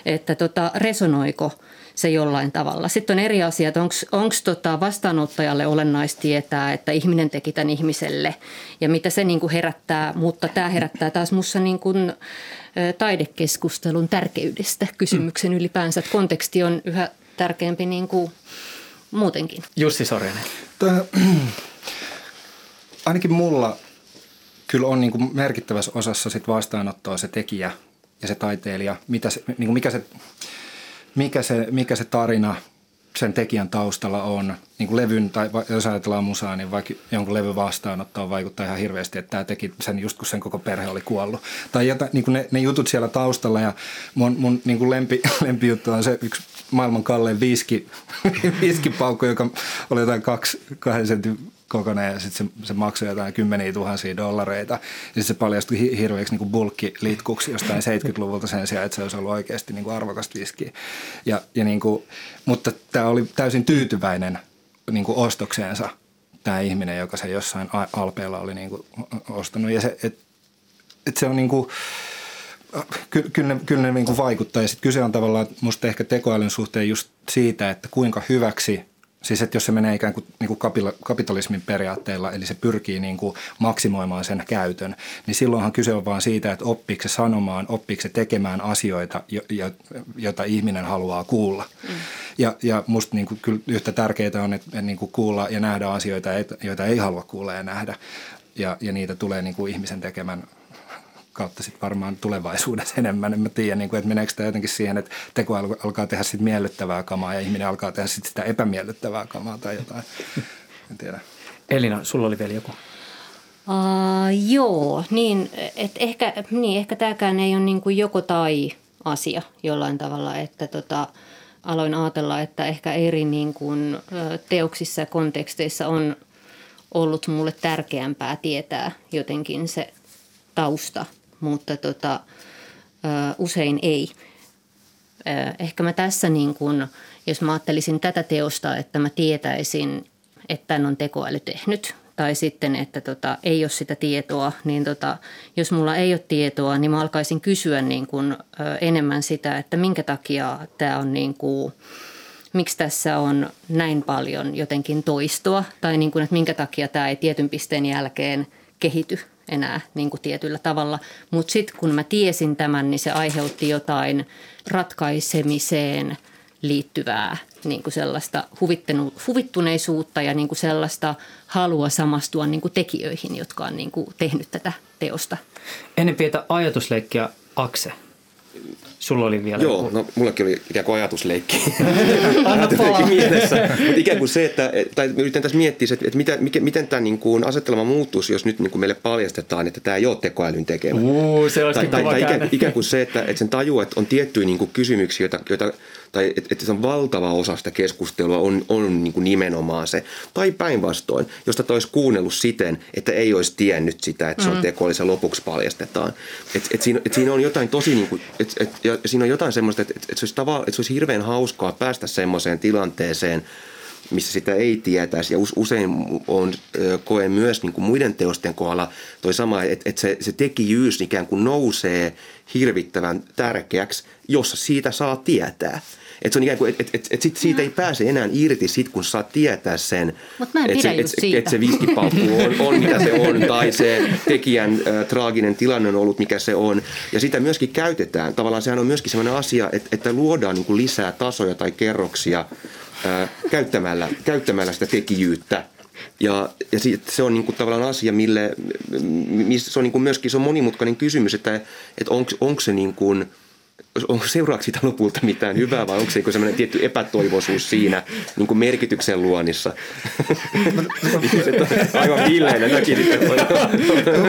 että tota, resonoiko se jollain tavalla. Sitten on eri asia, että onko tota vastaanottajalle olennaista tietää, että ihminen teki tämän ihmiselle ja mitä se niin kuin herättää, mutta tämä herättää taas minussa niin kuin, taidekeskustelun tärkeydestä kysymyksen ylipäänsä, että konteksti on yhä tärkeämpi niin kuin muutenkin. Jussi Sorjanen. Tämä, ainakin mulla kyllä on niin kuin merkittävässä osassa sit vastaanottoa se tekijä ja se taiteilija, mitä se, niin kuin mikä, se, mikä, se, mikä se tarina sen tekijän taustalla on. Niin kuin levyn, tai jos ajatellaan musaa, niin vaikka jonkun levy vastaanottoa vaikuttaa ihan hirveästi, että tämä teki sen just kun sen koko perhe oli kuollut. Tai jota, niin kuin ne, ne, jutut siellä taustalla ja mun, mun niin kuin lempi, lempijuttu on se yksi maailman kallein viski, viskipaukku, joka oli jotain kaksi, kahden sentin kokoinen ja sitten se, se maksoi jotain kymmeniä tuhansia dollareita. Ja sitten se paljastui hirveäksi niin bulkkilitkuksi jostain 70-luvulta sen sijaan, että se olisi ollut oikeasti niin kuin arvokasta viskiä. Ja, ja niin kuin, mutta tämä oli täysin tyytyväinen niin kuin ostokseensa tämä ihminen, joka se jossain alpeella oli niin kuin ostanut. Ja se, et, et se on niin kuin, Ky- kyllä ne, kyllä ne niin kuin vaikuttaa. Ja sitten kyse on tavallaan musta ehkä tekoälyn suhteen just siitä, että kuinka hyväksi Siis että jos se menee ikään kuin, niin kuin kapitalismin periaatteella, eli se pyrkii niin kuin maksimoimaan sen käytön, niin silloinhan kyse on vaan siitä, että oppiiko se sanomaan, oppiiko se tekemään asioita, joita ihminen haluaa kuulla. Mm. Ja, ja musta niin kuin kyllä yhtä tärkeää on, että niin kuin kuulla ja nähdä asioita, joita ei halua kuulla ja nähdä. Ja, ja niitä tulee niin kuin ihmisen tekemän kautta sitten varmaan tulevaisuudessa enemmän. En mä tiedä, niin kuin, että meneekö tämä jotenkin siihen, että teko alkaa tehdä sitten miellyttävää kamaa ja ihminen alkaa tehdä sit sitä epämiellyttävää kamaa tai jotain. En tiedä. Elina, sulla oli vielä joku. Uh, joo, niin, että ehkä, niin, ehkä tämäkään ei ole niin kuin joko tai asia jollain tavalla, että tota, aloin ajatella, että ehkä eri niin kuin, teoksissa ja konteksteissa on ollut mulle tärkeämpää tietää jotenkin se tausta mutta tota, usein ei. Ehkä mä tässä niin kun, jos mä ajattelisin tätä teosta, että mä tietäisin, että tämän on tekoäly tehnyt tai sitten, että tota, ei ole sitä tietoa, niin tota, jos mulla ei ole tietoa, niin mä alkaisin kysyä niin kun, ö, enemmän sitä, että minkä takia tämä on niin kuin, miksi tässä on näin paljon jotenkin toistoa tai niin kuin, että minkä takia tämä ei tietyn pisteen jälkeen kehity enää niin kuin tietyllä tavalla. Mutta sitten kun mä tiesin tämän, niin se aiheutti jotain ratkaisemiseen liittyvää niin kuin sellaista huvittuneisuutta ja niin kuin sellaista halua samastua niin kuin tekijöihin, jotka on niin kuin tehnyt tätä teosta. Ennen pientä ajatusleikkiä Akse. Sulla oli vielä Joo, joku... no mullakin oli ikään kuin ajatusleikki. ajatusleikki mielessä. Mutta ikään kuin se, että, tai yritän tässä miettiä, että, että mitä, mikä, miten tämä niin kuin asettelma muuttuisi, jos nyt niin kuin meille paljastetaan, että tämä ei ole tekoälyn tekemä. Uh, se tai, tai, tai ikään, ikään kuin se, että, että sen tajuu, että on tiettyjä niin kuin kysymyksiä, joita, joita tai että, että se on valtava osa sitä keskustelua on, on niin kuin nimenomaan se. Tai päinvastoin, josta olisi kuunnellut siten, että ei olisi tiennyt sitä, että se on mm. tekoäly, se lopuksi paljastetaan. Että et siinä, et siinä on jotain tosi, niin kuin, et, et, ja siinä on jotain semmoista, että et, et se, olisi tava, että se olisi hirveän hauskaa päästä semmoiseen tilanteeseen, missä sitä ei tietäisi. Ja usein on, koen myös niin kuin muiden teosten kohdalla toi sama, että, että se, se tekijyys ikään kuin nousee hirvittävän tärkeäksi, jossa siitä saa tietää. Että se on ikään kuin, et, et sit siitä ei pääse enää irti sit, kun saa tietää sen, että se, et, et se viskipaukku on, on, mitä se on, tai se tekijän äh, traaginen tilanne on ollut, mikä se on. Ja sitä myöskin käytetään. Tavallaan sehän on myöskin sellainen asia, että, että luodaan niin kuin lisää tasoja tai kerroksia äh, käyttämällä, käyttämällä sitä tekijyyttä. Ja, ja se on niin kuin tavallaan asia, mille, se on niin kuin myöskin se on monimutkainen kysymys, että, että onko se niin kuin – onko seuraavaksi siitä lopulta mitään hyvää vai onko se sellainen tietty epätoivoisuus siinä niin kuin merkityksen luonnissa? Aivan villeinä näki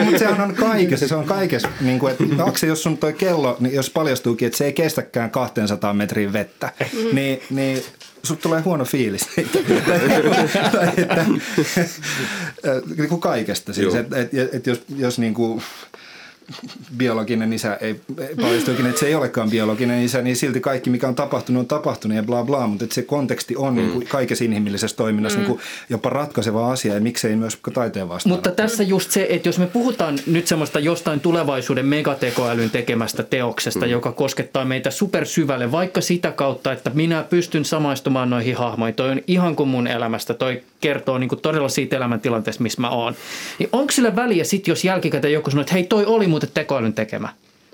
Mutta sehän on kaikessa, se on kaikessa. Niin kuin, että, Akse, jos sun toi kello, niin jos paljastuukin, että se ei kestäkään 200 metrin vettä, niin, niin sulla tulee huono fiilis. tai, että, niin kuin kaikesta siis. Että et, et, jos, jos niin kuin, biologinen isä ei paljastuikin, että se ei olekaan biologinen isä, niin silti kaikki, mikä on tapahtunut, on tapahtunut ja bla bla, mutta että se konteksti on mm. niin kuin kaikessa inhimillisessä toiminnassa mm. niin kuin jopa ratkaiseva asia ja miksei myös taiteen vastaan. Mutta tässä just se, että jos me puhutaan nyt semmoista jostain tulevaisuuden megatekoälyn tekemästä teoksesta, mm. joka koskettaa meitä supersyvälle, vaikka sitä kautta, että minä pystyn samaistumaan noihin hahmoihin, toi on ihan kuin mun elämästä, toi kertoo niin kuin todella siitä elämäntilanteesta, missä mä oon. Niin onko sillä väliä sitten, jos jälkikäteen joku sanoo, että hei toi oli muuten tekoälyn tekemä?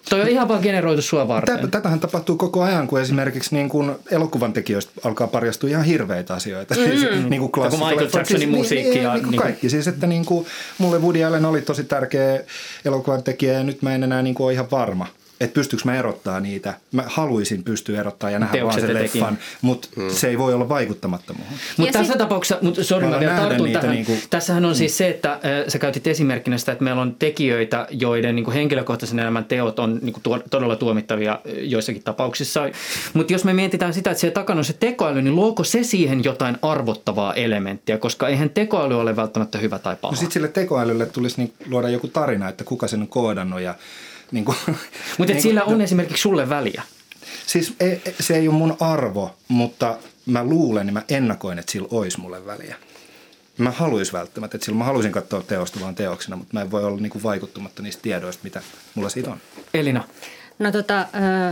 Toi on ihan vaan generoitu sua varten. Tätähän tapahtuu koko ajan, kun esimerkiksi niin kuin elokuvan tekijöistä alkaa paljastua ihan hirveitä asioita. Mm. Siis, niin kuin Michael Jacksonin siis, musiikki. Niin, ja, niin, niin kuin kaikki. Siis, että niin kuin, mulle Woody Allen oli tosi tärkeä elokuvan tekijä ja nyt mä en enää niin kuin ole ihan varma että pystyykö mä erottaa niitä. Mä haluaisin pystyä erottaa ja nähdä vaan sen leffan, mutta hmm. se ei voi olla vaikuttamatta muuhun. Mutta tässä sit... tapauksessa, mutta sorry mä vielä tartun tähän. Niin kuin... Tässähän on siis se, että äh, sä käytit esimerkkinä sitä, että meillä on tekijöitä, joiden niin kuin henkilökohtaisen elämän teot on niin kuin tuo, todella tuomittavia joissakin tapauksissa. Mutta jos me mietitään sitä, että siellä takana on se tekoäly, niin luoko se siihen jotain arvottavaa elementtiä, koska eihän tekoäly ole välttämättä hyvä tai paha. No sitten sille tekoälylle tulisi niin luoda joku tarina, että kuka sen on koodannut ja niin kuin, mutta niin sillä on esimerkiksi sulle väliä. Siis ei, se ei ole mun arvo, mutta mä luulen ja mä ennakoin, että sillä olisi mulle väliä. Mä haluaisin välttämättä, että sillä mä haluaisin katsoa teosta vaan teoksena, mutta mä en voi olla niin kuin vaikuttamatta niistä tiedoista, mitä mulla siitä on. Elina. No, tota,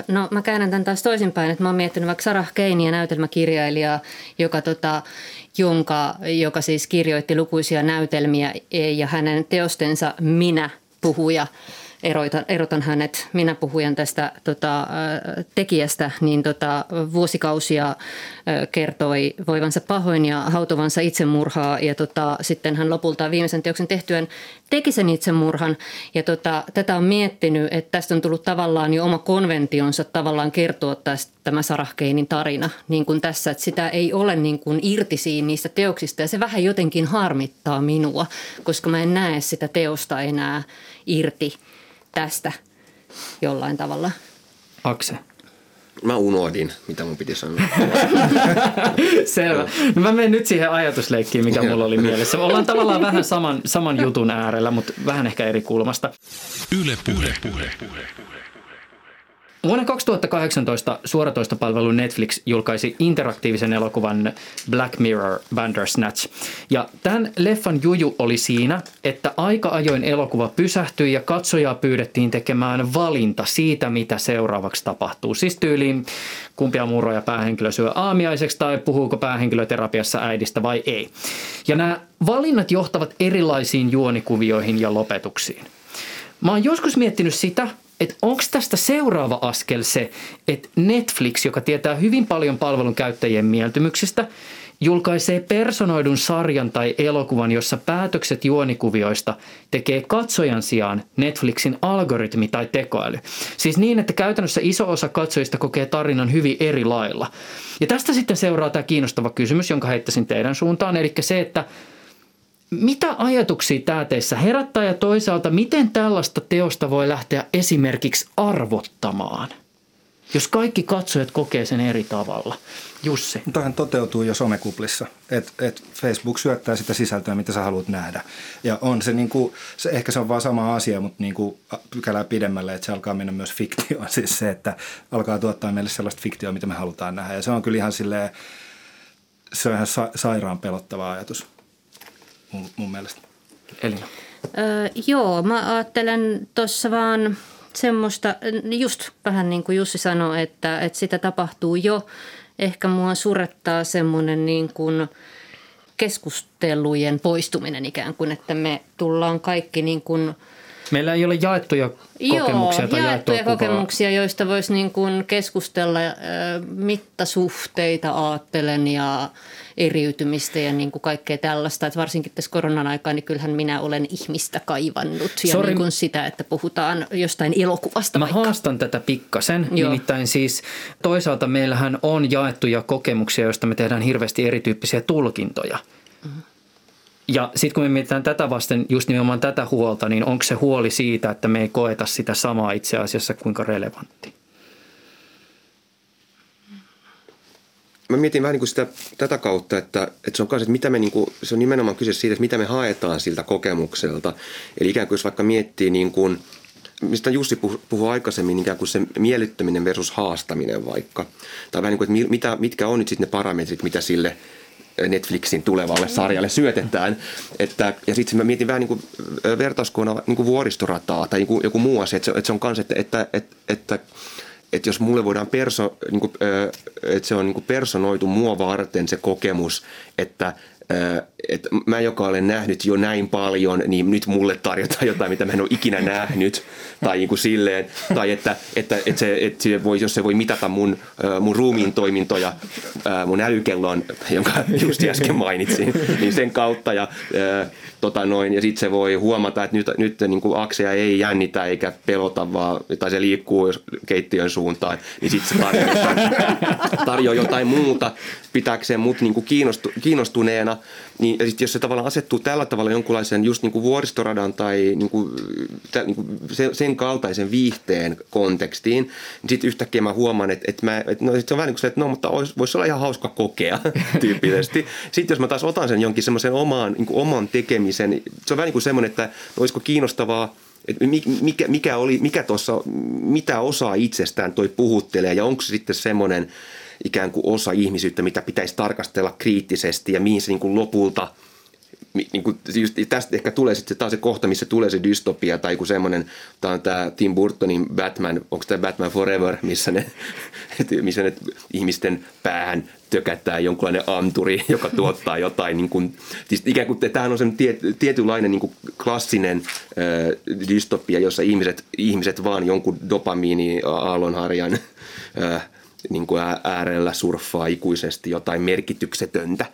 no mä käännän tämän taas toisinpäin, että mä oon miettinyt vaikka Sarah Keiniä näytelmäkirjailijaa, joka, tota, jonka, joka siis kirjoitti lukuisia näytelmiä ja hänen teostensa Minä puhuja – erotan, erotan hänet. Minä puhujan tästä tota, tekijästä, niin tota, vuosikausia kertoi voivansa pahoin ja hautovansa itsemurhaa. Ja tota, sitten hän lopulta viimeisen teoksen tehtyään teki sen itsemurhan. Ja tota, tätä on miettinyt, että tästä on tullut tavallaan jo oma konventionsa tavallaan kertoa tästä tämä Sarahkeinin tarina, niin kuin tässä, että sitä ei ole niin kuin irti niistä teoksista. Ja se vähän jotenkin harmittaa minua, koska mä en näe sitä teosta enää irti – tästä jollain tavalla. Akse. Mä unohdin, mitä mun piti sanoa. Selvä. No mä menen nyt siihen ajatusleikkiin, mikä mulla oli mielessä. Ollaan tavallaan vähän saman, saman jutun äärellä, mutta vähän ehkä eri kulmasta. Yle puhe. puhe. Vuonna 2018 suoratoistopalvelu Netflix julkaisi interaktiivisen elokuvan Black Mirror Bandersnatch. Ja tämän leffan juju oli siinä, että aika ajoin elokuva pysähtyi ja katsojaa pyydettiin tekemään valinta siitä, mitä seuraavaksi tapahtuu. Siis tyyliin kumpia murroja päähenkilö syö aamiaiseksi tai puhuuko päähenkilö terapiassa äidistä vai ei. Ja nämä valinnat johtavat erilaisiin juonikuvioihin ja lopetuksiin. Mä oon joskus miettinyt sitä, että onko tästä seuraava askel se, että Netflix, joka tietää hyvin paljon palvelun käyttäjien mieltymyksistä, julkaisee personoidun sarjan tai elokuvan, jossa päätökset juonikuvioista tekee katsojan sijaan Netflixin algoritmi tai tekoäly. Siis niin, että käytännössä iso osa katsojista kokee tarinan hyvin eri lailla. Ja tästä sitten seuraa tämä kiinnostava kysymys, jonka heittäisin teidän suuntaan, eli se, että – mitä ajatuksia tämä teissä herättää ja toisaalta miten tällaista teosta voi lähteä esimerkiksi arvottamaan, jos kaikki katsojat kokee sen eri tavalla? Jussi. Tähän toteutuu jo somekuplissa, että et Facebook syöttää sitä sisältöä, mitä sä haluat nähdä. Ja on se, niinku, se ehkä se on vaan sama asia, mutta niinku pykälää pidemmälle, että se alkaa mennä myös fiktioon. Siis se, että alkaa tuottaa meille sellaista fiktioa, mitä me halutaan nähdä. Ja se on kyllä ihan silleen, se on ihan sa- sairaan pelottava ajatus mun, mun mielestä. Elina. Öö, joo, mä ajattelen tuossa vaan semmoista, just vähän niin kuin Jussi sanoi, että, että sitä tapahtuu jo. Ehkä mua surettaa semmoinen niin kuin keskustelujen poistuminen ikään kuin, että me tullaan kaikki niin kuin Meillä ei ole jaettuja kokemuksia Joo, tai jaettuja kokemuksia, joista voisi niin kuin keskustella mittasuhteita, ajattelen ja eriytymistä ja niin kuin kaikkea tällaista. Että varsinkin tässä koronan aikaa, niin kyllähän minä olen ihmistä kaivannut ja Sorry. niin kuin sitä, että puhutaan jostain elokuvasta Mä vaikka. haastan tätä pikkasen. Joo. Nimittäin siis toisaalta meillähän on jaettuja kokemuksia, joista me tehdään hirveästi erityyppisiä tulkintoja. Ja sitten kun me mietitään tätä vasten just nimenomaan tätä huolta, niin onko se huoli siitä, että me ei koeta sitä samaa itse asiassa kuinka relevantti? mä mietin vähän niin kuin sitä, tätä kautta, että, että se on kanssa, että mitä me niin kuin, se on nimenomaan kyse siitä, että mitä me haetaan siltä kokemukselta. Eli ikään kuin jos vaikka miettii niin kuin, mistä Jussi puhui, aikaisemmin, niin ikään kuin se miellyttäminen versus haastaminen vaikka. Tai vähän niin kuin, että mi- mitä, mitkä on nyt sitten ne parametrit, mitä sille Netflixin tulevalle sarjalle syötetään. Että, ja sitten mä mietin vähän niin kuin vertauskoona niin vuoristorataa tai niin kuin joku muu asia, että se, että se on kanssa, että, että, että, että että jos mulle voidaan perso, niin kuin, että se on niin personoitu mua varten se kokemus, että että mä, joka olen nähnyt jo näin paljon, niin nyt mulle tarjotaan jotain, mitä mä en ole ikinä nähnyt. Tai niin kuin silleen, tai että, että, että, se, että se voi, jos se voi mitata mun, ö, mun ruumiin toimintoja ö, mun älykellon, jonka just äsken mainitsin, niin sen kautta. Ja, tota noin, ja sitten se voi huomata, että nyt, nyt niin kuin akseja ei jännitä eikä pelota, vaan, tai se liikkuu keittiön suuntaan, niin sitten se tarjoaa jotain, tarjoaa jotain muuta pitääkseen mut niin kuin kiinnostu, kiinnostuneena. Niin, sit jos se tavallaan asettuu tällä tavalla jonkunlaisen just niin kuin vuoristoradan tai niin kuin, tä, niin kuin sen, sen kaltaisen viihteen kontekstiin, niin sitten yhtäkkiä mä huomaan, että, että, mä, että no, sit se on vähän niin kuin se, että no, mutta olisi, voisi olla ihan hauska kokea tyyppisesti. Sitten jos mä taas otan sen jonkin semmoisen omaan, niin oman tekemisen, se on vähän niin kuin semmoinen, että no, olisiko kiinnostavaa että mikä, mikä, oli, mikä tuossa, mitä osaa itsestään toi puhuttelee ja onko se sitten semmoinen ikään kuin osa ihmisyyttä, mitä pitäisi tarkastella kriittisesti ja mihin se niin kuin lopulta niin kuin, just tästä ehkä tulee sitten taas se kohta, missä tulee se dystopia tai joku semmoinen, tämä on tämä Tim Burtonin Batman, onko tämä Batman Forever, missä ne, missä ne ihmisten päähän tökättää jonkunlainen anturi, joka tuottaa jotain, niin kuin, siis ikään kuin tämähän on sen tiet, tietynlainen niin kuin klassinen äh, dystopia, jossa ihmiset, ihmiset vaan jonkun dopamiini aallonharjan äh, niin kuin äärellä surffaa ikuisesti jotain merkityksetöntä.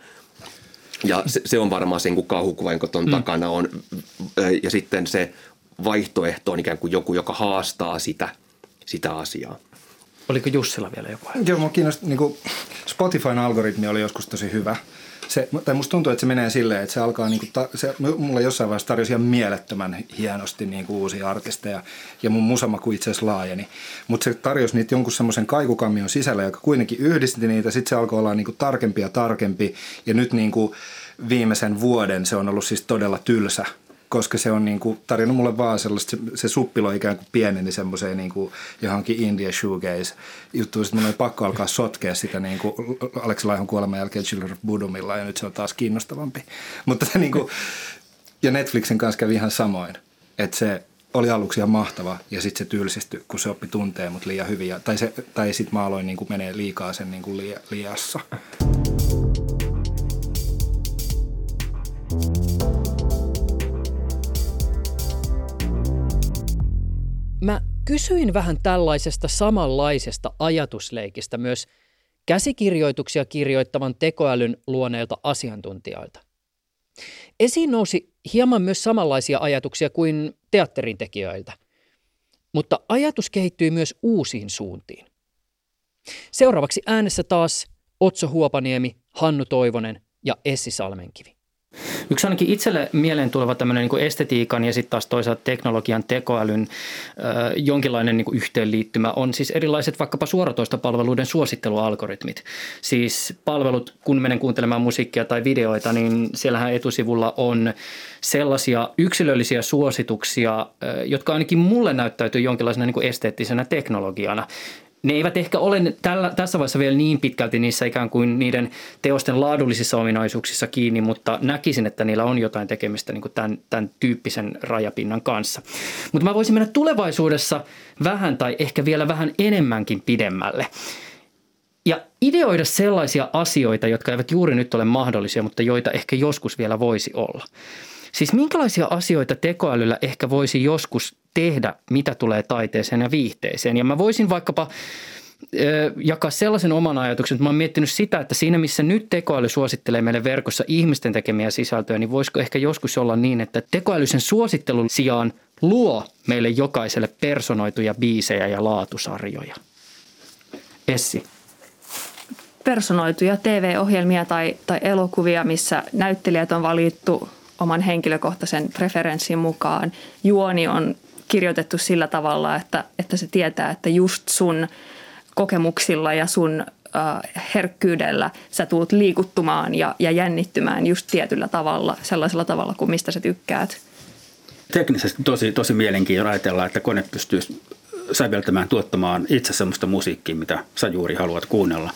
Ja se, se on varmaan sen, kun kauhukuva, jonka tuon mm. takana on. Ja sitten se vaihtoehto on ikään kuin joku, joka haastaa sitä, sitä asiaa. Oliko Jussilla vielä joku? Joo, mua kiinnosti, niin kuin Spotifyn algoritmi oli joskus tosi hyvä. Se, tai musta tuntuu, että se menee silleen, että se alkaa, niin kuin, ta, se, mulle jossain vaiheessa tarjosi ihan mielettömän hienosti niin kuin uusia artisteja ja mun musamaku itse asiassa laajeni. Mutta se tarjosi niitä jonkun semmoisen kaikukammion sisällä, joka kuitenkin yhdisti niitä, sitten se alkoi olla niin kuin tarkempi ja tarkempi ja nyt niin kuin viimeisen vuoden se on ollut siis todella tylsä koska se on niin kuin tarjonnut mulle vaan sellaista, se, se suppilo ikään kuin pieneni semmoiseen niin kuin johonkin India shoegaze juttuun. Sitten mun oli pakko alkaa sotkea sitä niin kuin Aleksi Laihon kuoleman jälkeen Children of Budumilla ja nyt se on taas kiinnostavampi. Mutta niin kuin, ja Netflixin kanssa kävi ihan samoin, että se oli aluksi ihan mahtava ja sitten se tylsistyi, kun se oppi tuntee mut liian hyvin. Ja, tai se, tai sitten mä aloin niin kuin menee liikaa sen niin kuin lia, Mä kysyin vähän tällaisesta samanlaisesta ajatusleikistä myös käsikirjoituksia kirjoittavan tekoälyn luoneilta asiantuntijoilta. Esiin nousi hieman myös samanlaisia ajatuksia kuin teatterin tekijöiltä, mutta ajatus kehittyy myös uusiin suuntiin. Seuraavaksi äänessä taas Otso Huopaniemi, Hannu Toivonen ja Essi Salmenkivi. Yksi ainakin itselle mieleen tuleva tämmöinen niin estetiikan ja sitten taas toisaalta teknologian tekoälyn äh, jonkinlainen niin yhteenliittymä on siis erilaiset vaikkapa suoratoistopalveluiden suosittelualgoritmit. Siis palvelut, kun menen kuuntelemaan musiikkia tai videoita, niin siellähän etusivulla on sellaisia yksilöllisiä suosituksia, äh, jotka ainakin mulle näyttäytyy jonkinlaisena niin esteettisenä teknologiana ne eivät ehkä ole tällä, tässä vaiheessa vielä niin pitkälti niissä ikään kuin niiden teosten laadullisissa ominaisuuksissa kiinni, mutta näkisin, että niillä on jotain tekemistä niin kuin tämän, tämän tyyppisen rajapinnan kanssa. Mutta mä voisin mennä tulevaisuudessa vähän tai ehkä vielä vähän enemmänkin pidemmälle. Ja ideoida sellaisia asioita, jotka eivät juuri nyt ole mahdollisia, mutta joita ehkä joskus vielä voisi olla. Siis minkälaisia asioita tekoälyllä ehkä voisi joskus tehdä, mitä tulee taiteeseen ja viihteeseen. Ja mä voisin vaikkapa jakaa sellaisen oman ajatuksen, että mä oon miettinyt sitä, että siinä missä nyt tekoäly suosittelee meille verkossa ihmisten tekemiä sisältöjä, niin voisiko ehkä joskus olla niin, että tekoäly sen suosittelun sijaan luo meille jokaiselle personoituja biisejä ja laatusarjoja. Essi. Personoituja TV-ohjelmia tai, tai elokuvia, missä näyttelijät on valittu oman henkilökohtaisen preferenssin mukaan. Juoni on kirjoitettu sillä tavalla, että, että se tietää, että just sun kokemuksilla ja sun äh, herkkyydellä sä tulet liikuttumaan ja, ja jännittymään just tietyllä tavalla, sellaisella tavalla kuin mistä sä tykkäät. Teknisesti tosi, tosi mielenkiintoista ajatella, että kone pystyy säveltämään, tuottamaan itse sellaista musiikkia, mitä sä juuri haluat kuunnella.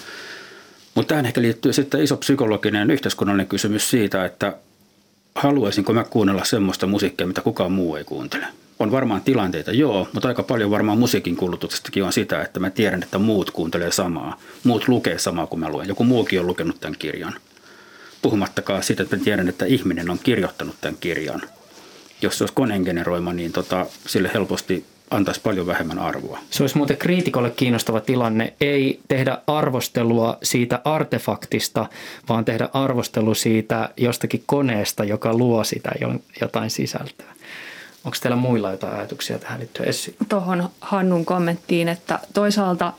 Mutta tähän ehkä liittyy sitten iso psykologinen yhteiskunnallinen kysymys siitä, että haluaisinko mä kuunnella semmoista musiikkia, mitä kukaan muu ei kuuntele. On varmaan tilanteita, joo, mutta aika paljon varmaan musiikin kulutuksestakin on sitä, että mä tiedän, että muut kuuntelee samaa. Muut lukee samaa kuin mä luen. Joku muukin on lukenut tämän kirjan. Puhumattakaan siitä, että mä tiedän, että ihminen on kirjoittanut tämän kirjan. Jos se olisi koneen generoima, niin tota, sille helposti antaisi paljon vähemmän arvoa. Se olisi muuten kriitikolle kiinnostava tilanne, ei tehdä arvostelua siitä artefaktista, vaan tehdä arvostelu siitä jostakin koneesta, joka luo sitä jotain sisältöä. Onko teillä muilla jotain ajatuksia tähän liittyen Essi? Tuohon Hannun kommenttiin, että toisaalta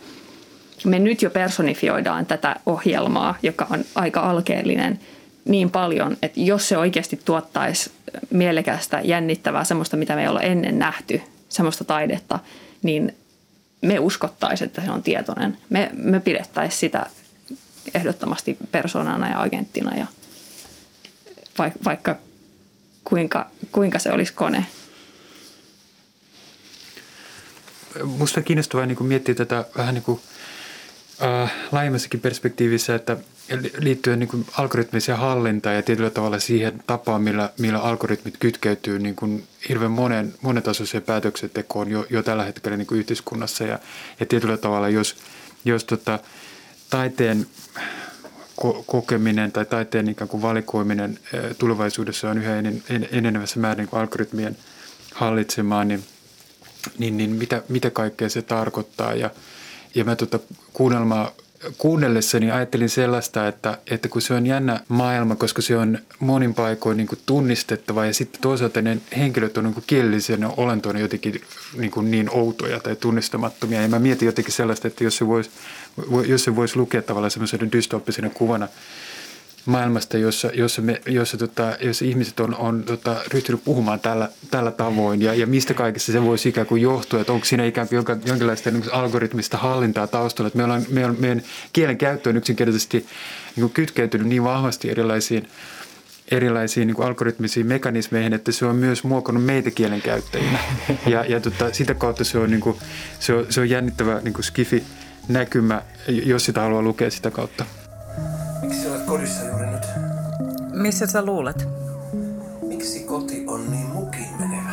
me nyt jo personifioidaan tätä ohjelmaa, joka on aika alkeellinen niin paljon, että jos se oikeasti tuottaisi mielekästä, jännittävää, semmoista, mitä me ei ole ennen nähty, semmoista taidetta, niin me uskottaisiin, että se on tietoinen. Me, me pidettäisiin sitä ehdottomasti persoonana ja agenttina ja vaikka kuinka, kuinka se olisi kone. Musta kiinnostavaa niin miettiä tätä vähän niin kuin, äh, laajemmassakin perspektiivissä, että liittyen niin kuin algoritmiseen hallintaan ja tietyllä tavalla siihen tapaan, millä, millä algoritmit kytkeytyy niin kuin hirveän monen, monetasoiseen päätöksentekoon jo, jo tällä hetkellä niin kuin yhteiskunnassa. Ja, ja tietyllä tavalla, jos, jos tota, taiteen ko- kokeminen tai taiteen ikään kuin valikoiminen tulevaisuudessa on yhä en, en, enenevässä määrin niin algoritmien hallitsemaan, niin, niin, niin mitä, mitä kaikkea se tarkoittaa. Ja, ja mä tuota kuunnelmaa kuunnellessani ajattelin sellaista, että, että kun se on jännä maailma, koska se on monin paikoin niin tunnistettava ja sitten toisaalta ne henkilöt on niin kielellisenä olentoina jotenkin niin, kuin niin outoja tai tunnistamattomia. Ja mä mietin jotenkin sellaista, että jos se voisi, jos se voisi lukea tavallaan semmoisena dystoppisena kuvana – maailmasta, jossa, jossa, me, jossa, tota, jossa ihmiset on, on tota, ryhtynyt puhumaan tällä, tällä tavoin ja, ja mistä kaikessa se voisi ikään kuin johtua, että onko siinä ikään kuin jonkinlaista niin algoritmista hallintaa taustalla, että meillä on, meidän, kielen käyttö on yksinkertaisesti niin kuin kytkeytynyt niin vahvasti erilaisiin erilaisiin niin kuin algoritmisiin mekanismeihin, että se on myös muokannut meitä kielen käyttäjinä. Ja, ja tota, sitä kautta se on, niin kuin, se on, se on jännittävä niin kuin skifi näkymä, jos sitä haluaa lukea sitä kautta. Miksi olet kodissa juuri nyt? Missä sä luulet? Miksi koti on niin mukiin menevä?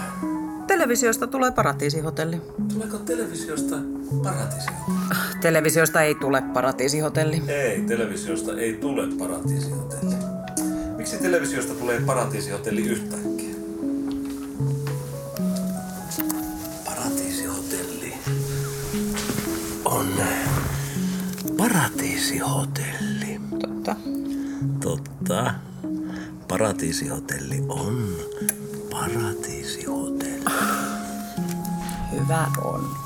Televisiosta tulee paratiisihotelli. Tuleeko televisiosta paratiisihotelli? Televisiosta ei tule paratiisihotelli. Ei, televisiosta ei tule paratiisihotelli. Miksi televisiosta tulee paratiisihotelli yhtäkkiä? Paratiisihotelli on paratiisihotelli. Totta. Totta. Paratiisihotelli on paratiisihotelli. Hyvä on.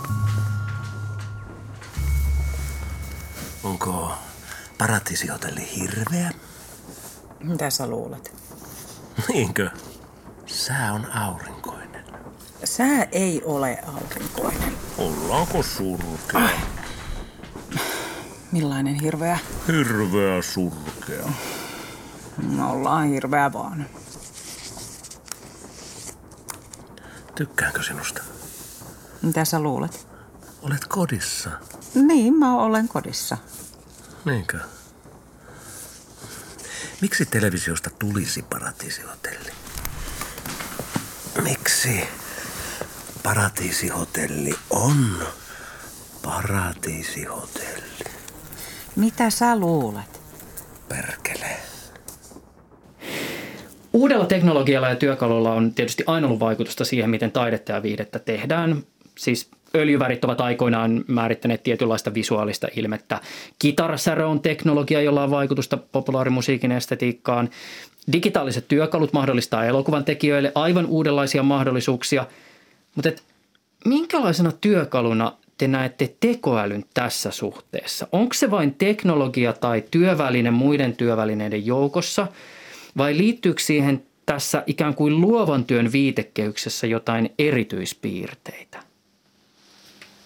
Onko paratiisihotelli hirveä? Mitä sä luulet? Niinkö? Sää on aurinkoinen. Sää ei ole aurinkoinen. Ollaanko surkea? Millainen hirveä? Hirveä surkea. Me ollaan hirveä vaan. Tykkäänkö sinusta? Mitä sä luulet? Olet kodissa. Niin, mä olen kodissa. Niinkö? Miksi televisiosta tulisi paratiisihotelli? Miksi paratiisihotelli on paratiisihotelli? Mitä sä luulet? Perkele. Uudella teknologialla ja työkalulla on tietysti aina ollut vaikutusta siihen, miten taidetta ja viihdettä tehdään. Siis öljyvärit ovat aikoinaan määrittäneet tietynlaista visuaalista ilmettä. Kitarasärö on teknologia, jolla on vaikutusta populaarimusiikin estetiikkaan. Digitaaliset työkalut mahdollistaa elokuvan tekijöille aivan uudenlaisia mahdollisuuksia. Mutta minkälaisena työkaluna te näette tekoälyn tässä suhteessa? Onko se vain teknologia tai työväline muiden työvälineiden joukossa vai liittyykö siihen tässä ikään kuin luovan työn viitekehyksessä jotain erityispiirteitä?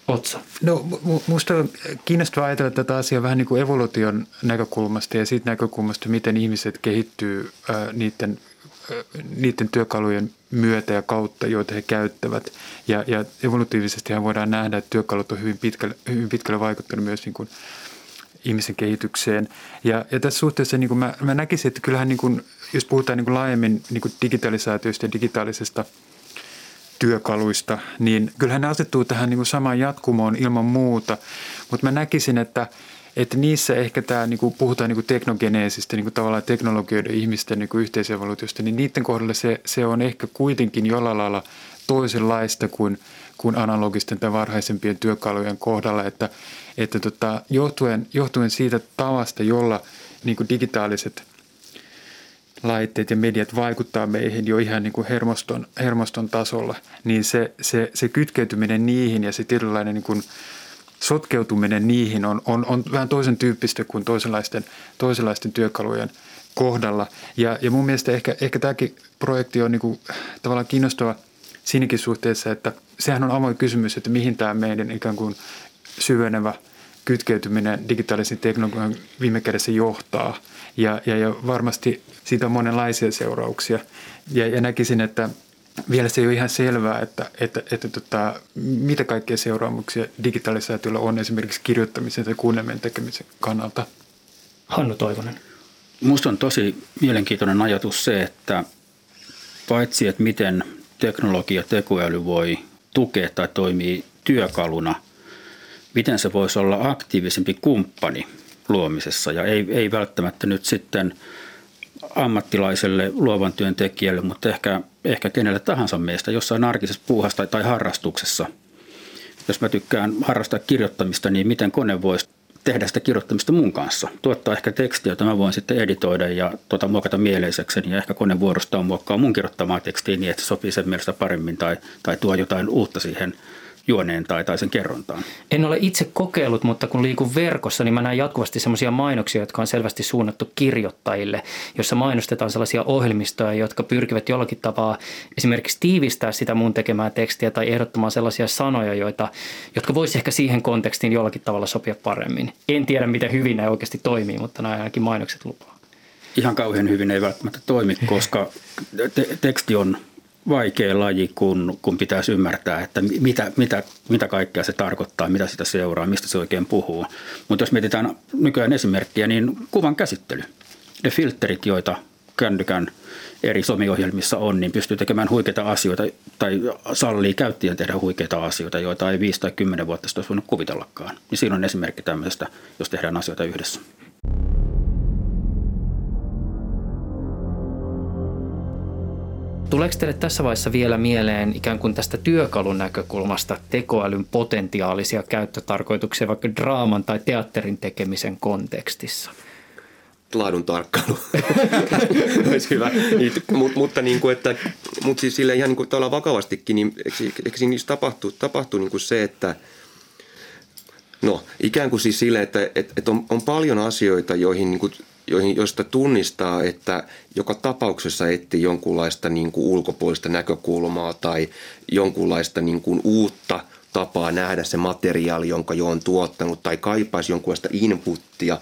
Otsa. No minusta on kiinnostavaa ajatella tätä asiaa vähän niin kuin evoluution näkökulmasta ja siitä näkökulmasta, miten ihmiset kehittyy ää, niiden, niiden työkalujen myötä ja kautta, joita he käyttävät. Ja, ja evolutiivisesti voidaan nähdä, että työkalut on hyvin pitkälle, hyvin pitkälle vaikuttanut myös niin kuin ihmisen kehitykseen. Ja, ja tässä suhteessa niin kuin mä, mä näkisin, että kyllähän niin kuin, jos puhutaan niin kuin laajemmin niin kuin digitalisaatiosta ja digitaalisesta – työkaluista, niin kyllähän ne asettuu tähän niin kuin samaan jatkumoon ilman muuta. Mutta mä näkisin, että, että niissä ehkä tämä, niin kuin puhutaan niin kuin teknogeneesistä, niin kuin tavallaan teknologioiden ihmisten niin kuin yhteisevoluutiosta, niin niiden kohdalla se, se on ehkä kuitenkin jollain lailla toisenlaista kuin, kuin analogisten tai varhaisempien työkalujen kohdalla, että, että tota, johtuen, johtuen siitä tavasta, jolla niin kuin digitaaliset – laitteet ja mediat vaikuttaa meihin jo ihan niin kuin hermoston, hermoston tasolla, niin se, se, se kytkeytyminen niihin ja se tietynlainen niin kuin sotkeutuminen niihin on, on, on vähän toisen tyyppistä kuin toisenlaisten, toisenlaisten työkalujen kohdalla. Ja, ja mun mielestä ehkä, ehkä tämäkin projekti on niin kuin tavallaan kiinnostava siinäkin suhteessa, että sehän on avoin kysymys, että mihin tämä meidän ikään kuin syvenevä kytkeytyminen digitaalisiin teknologian viime kädessä johtaa – ja, ja, ja varmasti siitä on monenlaisia seurauksia. Ja, ja näkisin, että vielä se ei ole ihan selvää, että, että, että tota, mitä kaikkea seuraamuksia digitalisaatiolla on esimerkiksi kirjoittamisen tai kuunnelmien tekemisen kannalta. Hannu Toivonen. Minusta on tosi mielenkiintoinen ajatus se, että paitsi että miten teknologia, tekoäly voi tukea tai toimii työkaluna, miten se voisi olla aktiivisempi kumppani – luomisessa ja ei, ei välttämättä nyt sitten ammattilaiselle luovan työn tekijälle, mutta ehkä, ehkä kenelle tahansa meistä jossain arkisessa puuhassa tai harrastuksessa. Jos mä tykkään harrastaa kirjoittamista, niin miten kone voisi tehdä sitä kirjoittamista mun kanssa. Tuottaa ehkä tekstiä, jota mä voin sitten editoida ja tuota, muokata mieleisekseni ja ehkä kone vuorostaan muokkaa mun kirjoittamaa tekstiä niin, että se sopii sen mielestä paremmin tai, tai tuo jotain uutta siihen – juoneen tai, tai sen kerrontaan. En ole itse kokeillut, mutta kun liikun verkossa, niin mä näen jatkuvasti sellaisia mainoksia, jotka on selvästi suunnattu kirjoittajille, jossa mainostetaan sellaisia ohjelmistoja, jotka pyrkivät jollakin tapaa esimerkiksi tiivistää sitä mun tekemää tekstiä tai ehdottamaan sellaisia sanoja, joita, jotka voisi ehkä siihen kontekstiin jollakin tavalla sopia paremmin. En tiedä, miten hyvin ne oikeasti toimii, mutta nämä ainakin mainokset lupaa. Ihan kauhean hyvin ei välttämättä toimi, koska te- teksti on vaikea laji, kun, kun pitäisi ymmärtää, että mitä, mitä, mitä kaikkea se tarkoittaa, mitä sitä seuraa, mistä se oikein puhuu. Mutta jos mietitään nykyään esimerkkiä, niin kuvan käsittely. Ne filterit, joita kännykän eri somiohjelmissa on, niin pystyy tekemään huikeita asioita tai sallii käyttäjän tehdä huikeita asioita, joita ei 5 tai 10 vuotta sitten olisi voinut kuvitellakaan. Niin siinä on esimerkki tämmöisestä, jos tehdään asioita yhdessä. Tuleeko teille tässä vaiheessa vielä mieleen ikään kuin tästä työkalun näkökulmasta tekoälyn potentiaalisia käyttötarkoituksia vaikka draaman tai teatterin tekemisen kontekstissa? laadun tarkkailu olisi hyvä. Niin, Mut, mutta, niin kuin, että, mutta siis sille ihan niin kuin vakavastikin, niin eikö siinä tapahtuu, tapahtuu niin kuin se, että no ikään kuin siis sille, että, että, että on, on paljon asioita, joihin niin kuin joihin, joista tunnistaa, että joka tapauksessa etsii jonkunlaista niin kuin ulkopuolista näkökulmaa tai jonkunlaista niin kuin uutta tapaa nähdä se materiaali, jonka jo on tuottanut tai kaipaisi jonkunlaista inputtia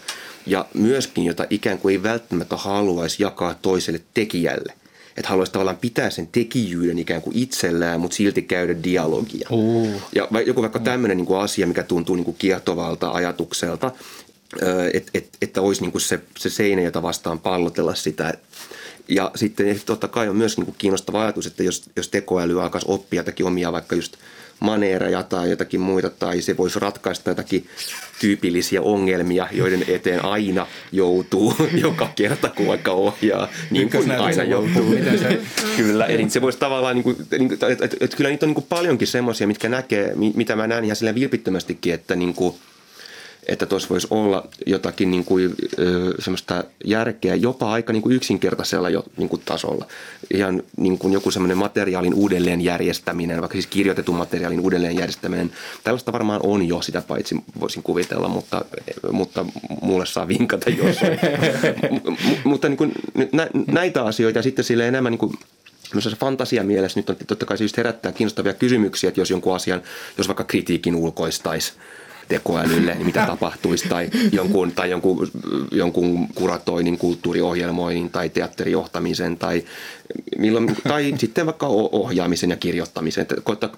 ja myöskin, jota ikään kuin ei välttämättä haluaisi jakaa toiselle tekijälle – että haluaisi tavallaan pitää sen tekijyyden ikään kuin itsellään, mutta silti käydä dialogia. Uh. Ja joku vaikka tämmöinen niin kuin asia, mikä tuntuu niin kuin kiehtovalta ajatukselta, että et, että olisi niin kuin se, se seinä, jota vastaan pallotella sitä. Ja sitten totta kai on myös niin kuin kiinnostava ajatus, että jos, jos tekoäly alkaisi oppia jotakin omia vaikka just maneereja tai jotakin muita, tai se voisi ratkaista jotakin tyypillisiä ongelmia, joiden eteen aina joutuu joka kerta, kun vaikka ohjaa, niin kuin aina joutuu. Se? kyllä, eli se voisi tavallaan, niin kuin, niin että, että, että kyllä niitä on niin kuin paljonkin semmoisia, mitkä näkee, mitä mä näen ihan sillä vilpittömästikin, että niin kuin, että tuossa voisi olla jotakin niin kuin, semmoista järkeä jopa aika niin kuin yksinkertaisella jo, niin kuin tasolla. Ihan niin kuin joku semmoinen materiaalin uudelleenjärjestäminen, vaikka siis kirjoitetun materiaalin uudelleenjärjestäminen. Tällaista varmaan on jo, sitä paitsi voisin kuvitella, mutta, mutta mulle saa vinkata jossain. mutta niin kuin, näitä asioita ja sitten sille enemmän niin kuin fantasia mielessä nyt on totta kai se just herättää kiinnostavia kysymyksiä, että jos jonkun asian, jos vaikka kritiikin ulkoistaisi tekoälylle, niin mitä tapahtuisi, tai jonkun, tai jonkun, jonkun kuratoinnin, kulttuuriohjelmoinnin tai teatterijohtamisen, tai, milloin, tai sitten vaikka ohjaamisen ja kirjoittamisen.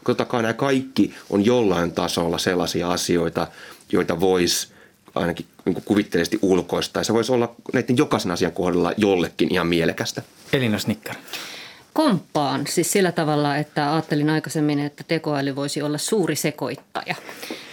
Kotakaa nämä kaikki on jollain tasolla sellaisia asioita, joita voisi ainakin niin kuvitteellisesti ulkoista. Ja se voisi olla näiden jokaisen asian kohdalla jollekin ihan mielekästä. Elina Snicker komppaan siis sillä tavalla, että ajattelin aikaisemmin, että tekoäly voisi olla suuri sekoittaja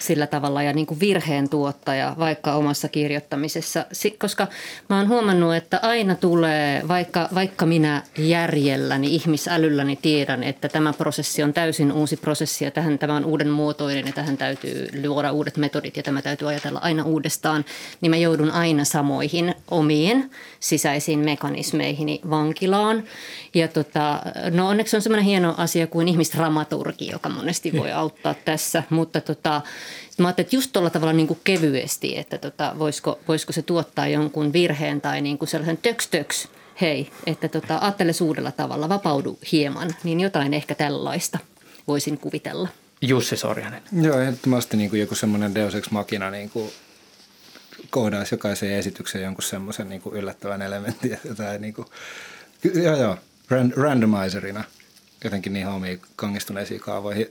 sillä tavalla ja niin kuin virheen tuottaja vaikka omassa kirjoittamisessa, koska mä oon huomannut, että aina tulee, vaikka, vaikka minä järjelläni, ihmisälylläni tiedän, että tämä prosessi on täysin uusi prosessi ja tähän tämä on uuden muotoinen ja tähän täytyy luoda uudet metodit ja tämä täytyy ajatella aina uudestaan, niin mä joudun aina samoihin omiin sisäisiin mekanismeihin vankilaan. Ja tota, no onneksi on semmoinen hieno asia kuin ihmisdramaturgi, joka monesti voi auttaa tässä, mutta tota, mä ajattelin, että just tuolla tavalla niin kuin kevyesti, että tota, voisiko, voisiko se tuottaa jonkun virheen tai niin kuin sellaisen töks töks, hei, että tota, ajattele uudella tavalla, vapaudu hieman, niin jotain ehkä tällaista voisin kuvitella. Jussi Sorjanen. Joo, ehdottomasti niin kuin joku semmoinen Deus Ex Machina niin kuin koodaisi jokaisen esityksen jonkun semmoisen niin kuin yllättävän elementin. Jotain, niin kuin, joo, joo, randomizerina jotenkin niin omiin kangistuneisiin kaavoihin.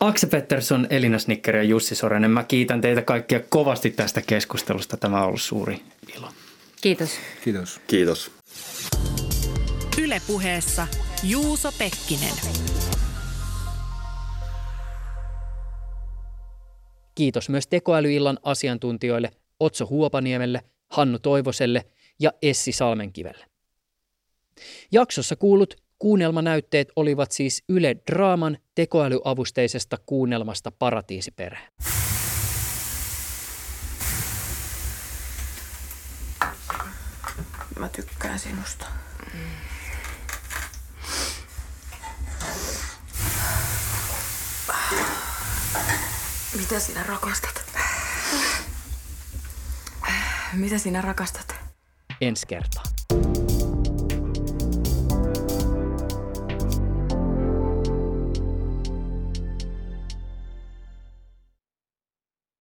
Akse Pettersson, Elina Snicker ja Jussi Sorenen. Mä kiitän teitä kaikkia kovasti tästä keskustelusta. Tämä on ollut suuri ilo. Kiitos. Kiitos. Kiitos. Ylepuheessa Juuso Pekkinen. Kiitos myös tekoälyillan asiantuntijoille Otso Huopaniemelle, Hannu Toivoselle ja Essi Salmenkivelle. Jaksossa kuulut Kuunnelmanäytteet olivat siis Yle Draaman tekoälyavusteisesta kuunnelmasta Paratiisiperhe. Mä tykkään sinusta. Mitä sinä rakastat? Mitä sinä rakastat? Ensi kertaa.